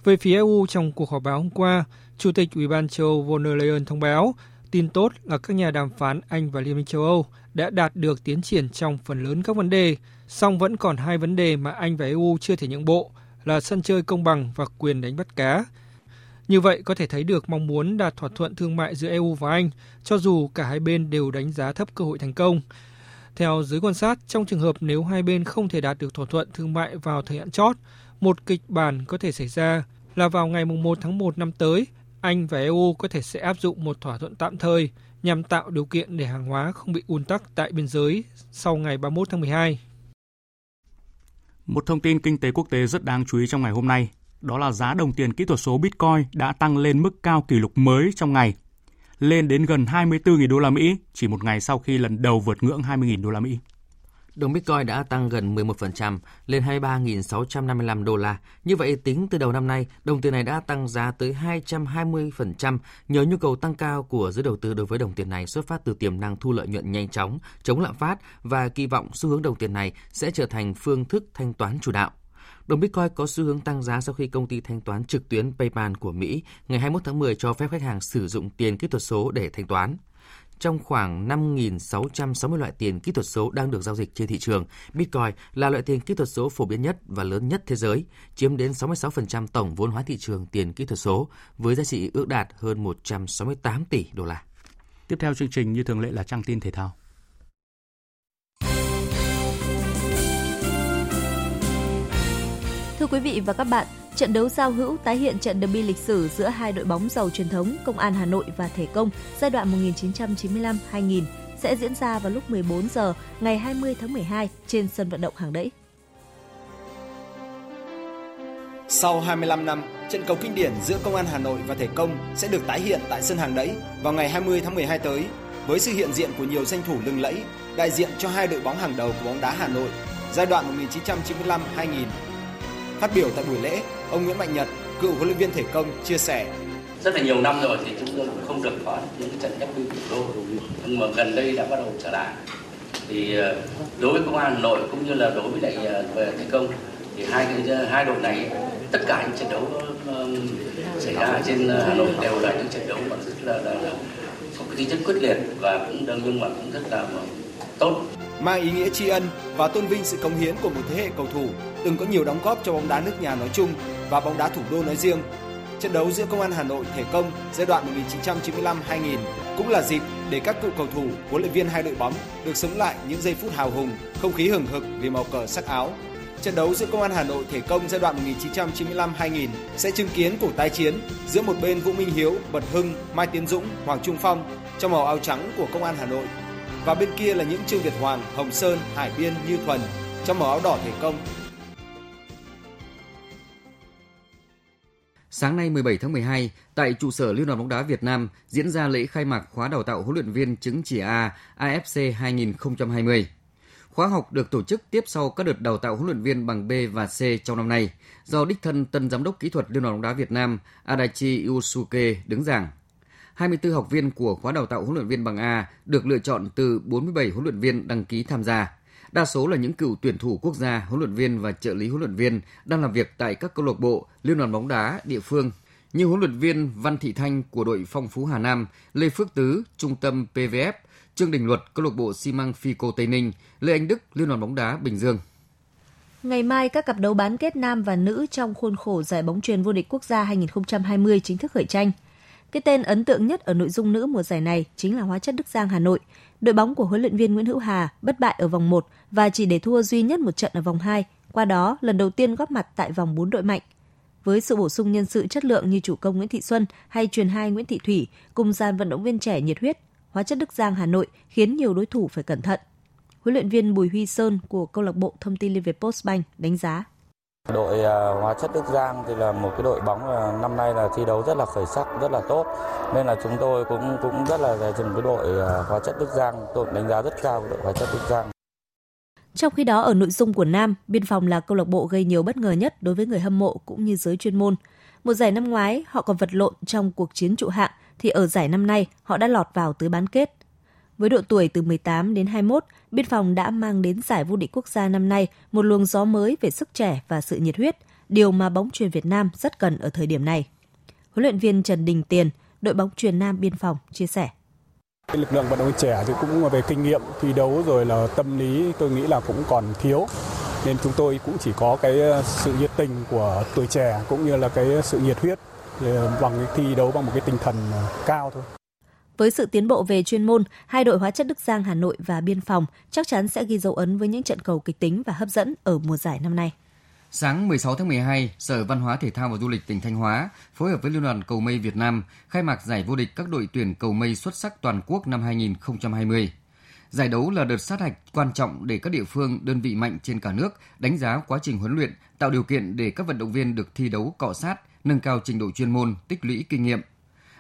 Về phía EU trong cuộc họp báo hôm qua, Chủ tịch Ủy ban châu Âu von der Leyen thông báo Tin tốt là các nhà đàm phán Anh và Liên minh châu Âu đã đạt được tiến triển trong phần lớn các vấn đề, song vẫn còn hai vấn đề mà Anh và EU chưa thể nhượng bộ là sân chơi công bằng và quyền đánh bắt cá. Như vậy có thể thấy được mong muốn đạt thỏa thuận thương mại giữa EU và Anh, cho dù cả hai bên đều đánh giá thấp cơ hội thành công. Theo giới quan sát, trong trường hợp nếu hai bên không thể đạt được thỏa thuận thương mại vào thời hạn chót, một kịch bản có thể xảy ra là vào ngày 1 tháng 1 năm tới, anh và EU có thể sẽ áp dụng một thỏa thuận tạm thời nhằm tạo điều kiện để hàng hóa không bị ùn tắc tại biên giới sau ngày 31 tháng 12. Một thông tin kinh tế quốc tế rất đáng chú ý trong ngày hôm nay, đó là giá đồng tiền kỹ thuật số Bitcoin đã tăng lên mức cao kỷ lục mới trong ngày, lên đến gần 24.000 đô la Mỹ chỉ một ngày sau khi lần đầu vượt ngưỡng 20.000 đô la Mỹ. Đồng Bitcoin đã tăng gần 11% lên 23.655 đô la. Như vậy, tính từ đầu năm nay, đồng tiền này đã tăng giá tới 220% nhờ nhu cầu tăng cao của giới đầu tư đối với đồng tiền này xuất phát từ tiềm năng thu lợi nhuận nhanh chóng, chống lạm phát và kỳ vọng xu hướng đồng tiền này sẽ trở thành phương thức thanh toán chủ đạo. Đồng Bitcoin có xu hướng tăng giá sau khi công ty thanh toán trực tuyến PayPal của Mỹ ngày 21 tháng 10 cho phép khách hàng sử dụng tiền kỹ thuật số để thanh toán. Trong khoảng 5.660 loại tiền kỹ thuật số đang được giao dịch trên thị trường, Bitcoin là loại tiền kỹ thuật số phổ biến nhất và lớn nhất thế giới, chiếm đến 66% tổng vốn hóa thị trường tiền kỹ thuật số, với giá trị ước đạt hơn 168 tỷ đô la. Tiếp theo chương trình như thường lệ là trang tin thể thao. Thưa quý vị và các bạn, trận đấu giao hữu tái hiện trận derby lịch sử giữa hai đội bóng giàu truyền thống Công an Hà Nội và Thể Công giai đoạn 1995-2000 sẽ diễn ra vào lúc 14 giờ ngày 20 tháng 12 trên sân vận động Hàng Đẫy. Sau 25 năm, trận cầu kinh điển giữa Công an Hà Nội và Thể Công sẽ được tái hiện tại sân Hàng Đẫy vào ngày 20 tháng 12 tới với sự hiện diện của nhiều danh thủ lừng lẫy đại diện cho hai đội bóng hàng đầu của bóng đá Hà Nội giai đoạn 1995-2000 Phát biểu tại buổi lễ, ông Nguyễn Mạnh Nhật, cựu huấn luyện viên thể công chia sẻ. Rất là nhiều năm rồi thì chúng tôi cũng không được có những trận ép derby thủ đô nhưng mà gần đây đã bắt đầu trở lại. Thì ờ, đối với công an Hà Nội cũng như là đối với lại ờ, về thể công thì hai hai đội này tất cả những trận đấu xảy ra trên Hà Nội đều là những trận đấu mà rất là, là, là có cái tính chất quyết liệt và cũng đơn nhưng mà cũng rất là tốt. Mang ý nghĩa tri ân và tôn vinh sự cống hiến của một thế hệ cầu thủ từng có nhiều đóng góp cho bóng đá nước nhà nói chung và bóng đá thủ đô nói riêng. Trận đấu giữa Công an Hà Nội thể công giai đoạn 1995-2000 cũng là dịp để các cựu cầu thủ, huấn luyện viên hai đội bóng được sống lại những giây phút hào hùng, không khí hừng hực vì màu cờ sắc áo. Trận đấu giữa Công an Hà Nội thể công giai đoạn 1995-2000 sẽ chứng kiến cuộc tái chiến giữa một bên Vũ Minh Hiếu, Bật Hưng, Mai Tiến Dũng, Hoàng Trung Phong trong màu áo trắng của Công an Hà Nội và bên kia là những Trương Việt Hoàng, Hồng Sơn, Hải Biên, Như Thuần trong màu áo đỏ thể công Sáng nay 17 tháng 12, tại trụ sở Liên đoàn bóng đá Việt Nam diễn ra lễ khai mạc khóa đào tạo huấn luyện viên chứng chỉ A AFC 2020. Khóa học được tổ chức tiếp sau các đợt đào tạo huấn luyện viên bằng B và C trong năm nay, do đích thân tân giám đốc kỹ thuật Liên đoàn bóng đá Việt Nam Adachi Yusuke đứng giảng. 24 học viên của khóa đào tạo huấn luyện viên bằng A được lựa chọn từ 47 huấn luyện viên đăng ký tham gia. Đa số là những cựu tuyển thủ quốc gia, huấn luyện viên và trợ lý huấn luyện viên đang làm việc tại các câu lạc bộ, liên đoàn bóng đá địa phương như huấn luyện viên Văn Thị Thanh của đội Phong Phú Hà Nam, Lê Phước Tứ, Trung tâm PVF, Trương Đình Luật, câu lạc bộ xi măng Fico Tây Ninh, Lê Anh Đức, Liên đoàn bóng đá Bình Dương. Ngày mai, các cặp đấu bán kết nam và nữ trong khuôn khổ giải bóng truyền vô địch quốc gia 2020 chính thức khởi tranh. Cái tên ấn tượng nhất ở nội dung nữ mùa giải này chính là Hóa chất Đức Giang Hà Nội. Đội bóng của huấn luyện viên Nguyễn Hữu Hà bất bại ở vòng 1 và chỉ để thua duy nhất một trận ở vòng 2, qua đó lần đầu tiên góp mặt tại vòng 4 đội mạnh. Với sự bổ sung nhân sự chất lượng như chủ công Nguyễn Thị Xuân hay truyền hai Nguyễn Thị Thủy cùng dàn vận động viên trẻ nhiệt huyết, Hóa chất Đức Giang Hà Nội khiến nhiều đối thủ phải cẩn thận. Huấn luyện viên Bùi Huy Sơn của câu lạc bộ Thông tin Liên Việt Postbank đánh giá Đội à, Hóa chất Đức Giang thì là một cái đội bóng à, năm nay là thi đấu rất là khởi sắc, rất là tốt. Nên là chúng tôi cũng cũng rất là dừng cái đội à, Hóa chất Đức Giang, tôi đánh giá rất cao đội Hóa chất Đức Giang. Trong khi đó ở nội dung của nam, Biên phòng là câu lạc bộ gây nhiều bất ngờ nhất đối với người hâm mộ cũng như giới chuyên môn. Một giải năm ngoái họ còn vật lộn trong cuộc chiến trụ hạng thì ở giải năm nay họ đã lọt vào tứ bán kết. Với độ tuổi từ 18 đến 21, Biên phòng đã mang đến giải vô địch quốc gia năm nay một luồng gió mới về sức trẻ và sự nhiệt huyết, điều mà bóng truyền Việt Nam rất cần ở thời điểm này. Huấn luyện viên Trần Đình Tiền, đội bóng truyền Nam Biên phòng chia sẻ. Lực lượng vận động viên trẻ thì cũng về kinh nghiệm thi đấu rồi là tâm lý tôi nghĩ là cũng còn thiếu nên chúng tôi cũng chỉ có cái ờ, sự nhiệt tình của tuổi trẻ cũng như là cái sự nhiệt huyết ờ, bằng cái thi đấu bằng một cái tinh thần ờ, cao thôi. Với sự tiến bộ về chuyên môn, hai đội hóa chất Đức Giang Hà Nội và Biên phòng chắc chắn sẽ ghi dấu ấn với những trận cầu kịch tính và hấp dẫn ở mùa giải năm nay. Sáng 16 tháng 12, Sở Văn hóa Thể thao và Du lịch tỉnh Thanh Hóa phối hợp với Liên đoàn Cầu mây Việt Nam khai mạc giải vô địch các đội tuyển cầu mây xuất sắc toàn quốc năm 2020. Giải đấu là đợt sát hạch quan trọng để các địa phương, đơn vị mạnh trên cả nước đánh giá quá trình huấn luyện, tạo điều kiện để các vận động viên được thi đấu cọ sát, nâng cao trình độ chuyên môn, tích lũy kinh nghiệm –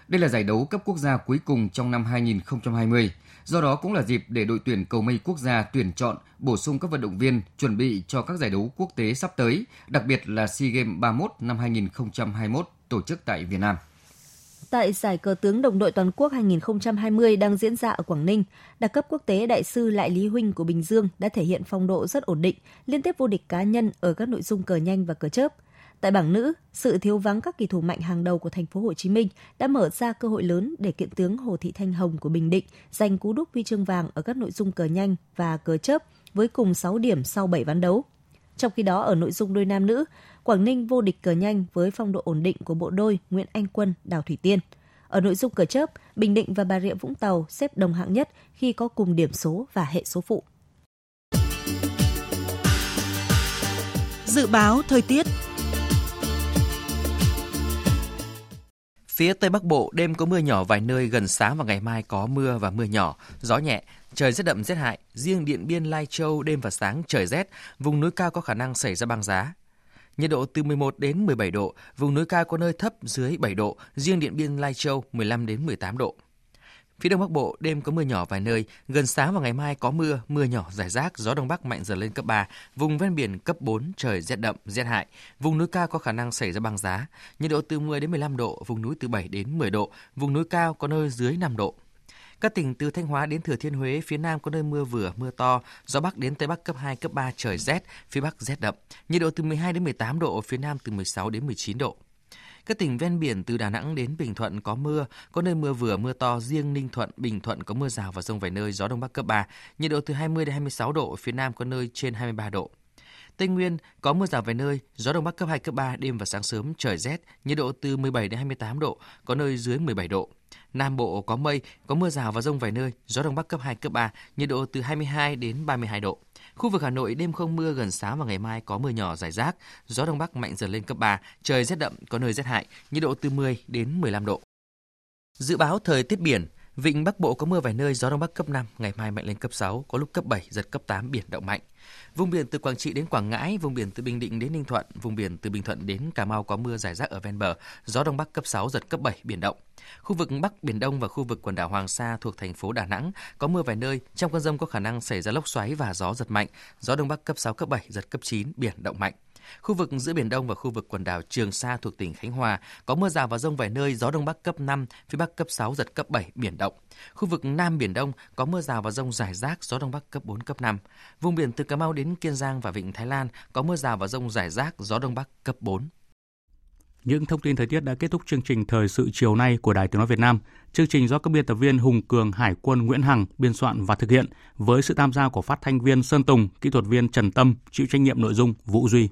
đây là giải đấu cấp quốc gia cuối cùng trong năm 2020. Do đó cũng là dịp để đội tuyển cầu mây quốc gia tuyển chọn, bổ sung các vận động viên chuẩn bị cho các giải đấu quốc tế sắp tới, đặc biệt là SEA Games 31 năm 2021 tổ chức tại Việt Nam. Tại giải cờ tướng đồng đội toàn quốc 2020 đang diễn ra ở Quảng Ninh, đặc cấp quốc tế đại sư Lại Lý Huynh của Bình Dương đã thể hiện phong độ rất ổn định, liên tiếp vô địch cá nhân ở các nội dung cờ nhanh và cờ chớp. Tại bảng nữ, sự thiếu vắng các kỳ thủ mạnh hàng đầu của thành phố Hồ Chí Minh đã mở ra cơ hội lớn để kiện tướng Hồ Thị Thanh Hồng của Bình Định giành cú đúc huy chương vàng ở các nội dung cờ nhanh và cờ chớp với cùng 6 điểm sau 7 ván đấu. Trong khi đó ở nội dung đôi nam nữ, Quảng Ninh vô địch cờ nhanh với phong độ ổn định của bộ đôi Nguyễn Anh Quân, Đào Thủy Tiên. Ở nội dung cờ chớp, Bình Định và Bà Rịa Vũng Tàu xếp đồng hạng nhất khi có cùng điểm số và hệ số phụ. Dự báo thời tiết Phía Tây Bắc Bộ đêm có mưa nhỏ vài nơi, gần sáng và ngày mai có mưa và mưa nhỏ, gió nhẹ, trời rét đậm rét hại. Riêng Điện Biên, Lai Châu đêm và sáng trời rét, vùng núi cao có khả năng xảy ra băng giá. Nhiệt độ từ 11 đến 17 độ, vùng núi cao có nơi thấp dưới 7 độ, riêng Điện Biên, Lai Châu 15 đến 18 độ. Phía Đông Bắc Bộ đêm có mưa nhỏ vài nơi, gần sáng và ngày mai có mưa, mưa nhỏ rải rác, gió Đông Bắc mạnh dần lên cấp 3, vùng ven biển cấp 4, trời rét đậm, rét hại. Vùng núi cao có khả năng xảy ra băng giá, nhiệt độ từ 10 đến 15 độ, vùng núi từ 7 đến 10 độ, vùng núi cao có nơi dưới 5 độ. Các tỉnh từ Thanh Hóa đến Thừa Thiên Huế, phía Nam có nơi mưa vừa, mưa to, gió Bắc đến Tây Bắc cấp 2, cấp 3, trời rét, phía Bắc rét đậm, nhiệt độ từ 12 đến 18 độ, phía Nam từ 16 đến 19 độ. Các tỉnh ven biển từ Đà Nẵng đến Bình Thuận có mưa, có nơi mưa vừa mưa to, riêng Ninh Thuận, Bình Thuận có mưa rào và rông vài nơi, gió đông bắc cấp 3, nhiệt độ từ 20 đến 26 độ, phía Nam có nơi trên 23 độ. Tây Nguyên có mưa rào vài nơi, gió đông bắc cấp 2 cấp 3, đêm và sáng sớm trời rét, nhiệt độ từ 17 đến 28 độ, có nơi dưới 17 độ. Nam Bộ có mây, có mưa rào và rông vài nơi, gió đông bắc cấp 2 cấp 3, nhiệt độ từ 22 đến 32 độ. Khu vực Hà Nội đêm không mưa, gần sáng và ngày mai có mưa nhỏ rải rác, gió đông bắc mạnh dần lên cấp 3, trời rét đậm, có nơi rét hại, nhiệt độ từ 10 đến 15 độ. Dự báo thời tiết biển, Vịnh Bắc Bộ có mưa vài nơi, gió đông bắc cấp 5, ngày mai mạnh lên cấp 6, có lúc cấp 7, giật cấp 8, biển động mạnh. Vùng biển từ Quảng Trị đến Quảng Ngãi, vùng biển từ Bình Định đến Ninh Thuận, vùng biển từ Bình Thuận đến Cà Mau có mưa rải rác ở ven bờ, gió đông bắc cấp 6 giật cấp 7 biển động. Khu vực Bắc Biển Đông và khu vực quần đảo Hoàng Sa thuộc thành phố Đà Nẵng có mưa vài nơi, trong cơn rông có khả năng xảy ra lốc xoáy và gió giật mạnh, gió đông bắc cấp 6 cấp 7 giật cấp 9 biển động mạnh. Khu vực giữa Biển Đông và khu vực quần đảo Trường Sa thuộc tỉnh Khánh Hòa có mưa rào và rông vài nơi, gió Đông Bắc cấp 5, phía Bắc cấp 6, giật cấp 7, biển động. Khu vực Nam Biển Đông có mưa rào và rông rải rác, gió Đông Bắc cấp 4, cấp 5. Vùng biển từ Cà Mau đến Kiên Giang và Vịnh Thái Lan có mưa rào và rông rải rác, gió Đông Bắc cấp 4. Những thông tin thời tiết đã kết thúc chương trình thời sự chiều nay của Đài Tiếng nói Việt Nam. Chương trình do các biên tập viên Hùng Cường, Hải quân Nguyễn Hằng biên soạn và thực hiện với sự tham gia của phát thanh viên Sơn Tùng, kỹ thuật viên Trần Tâm, chịu trách nhiệm nội dung Vũ Duy.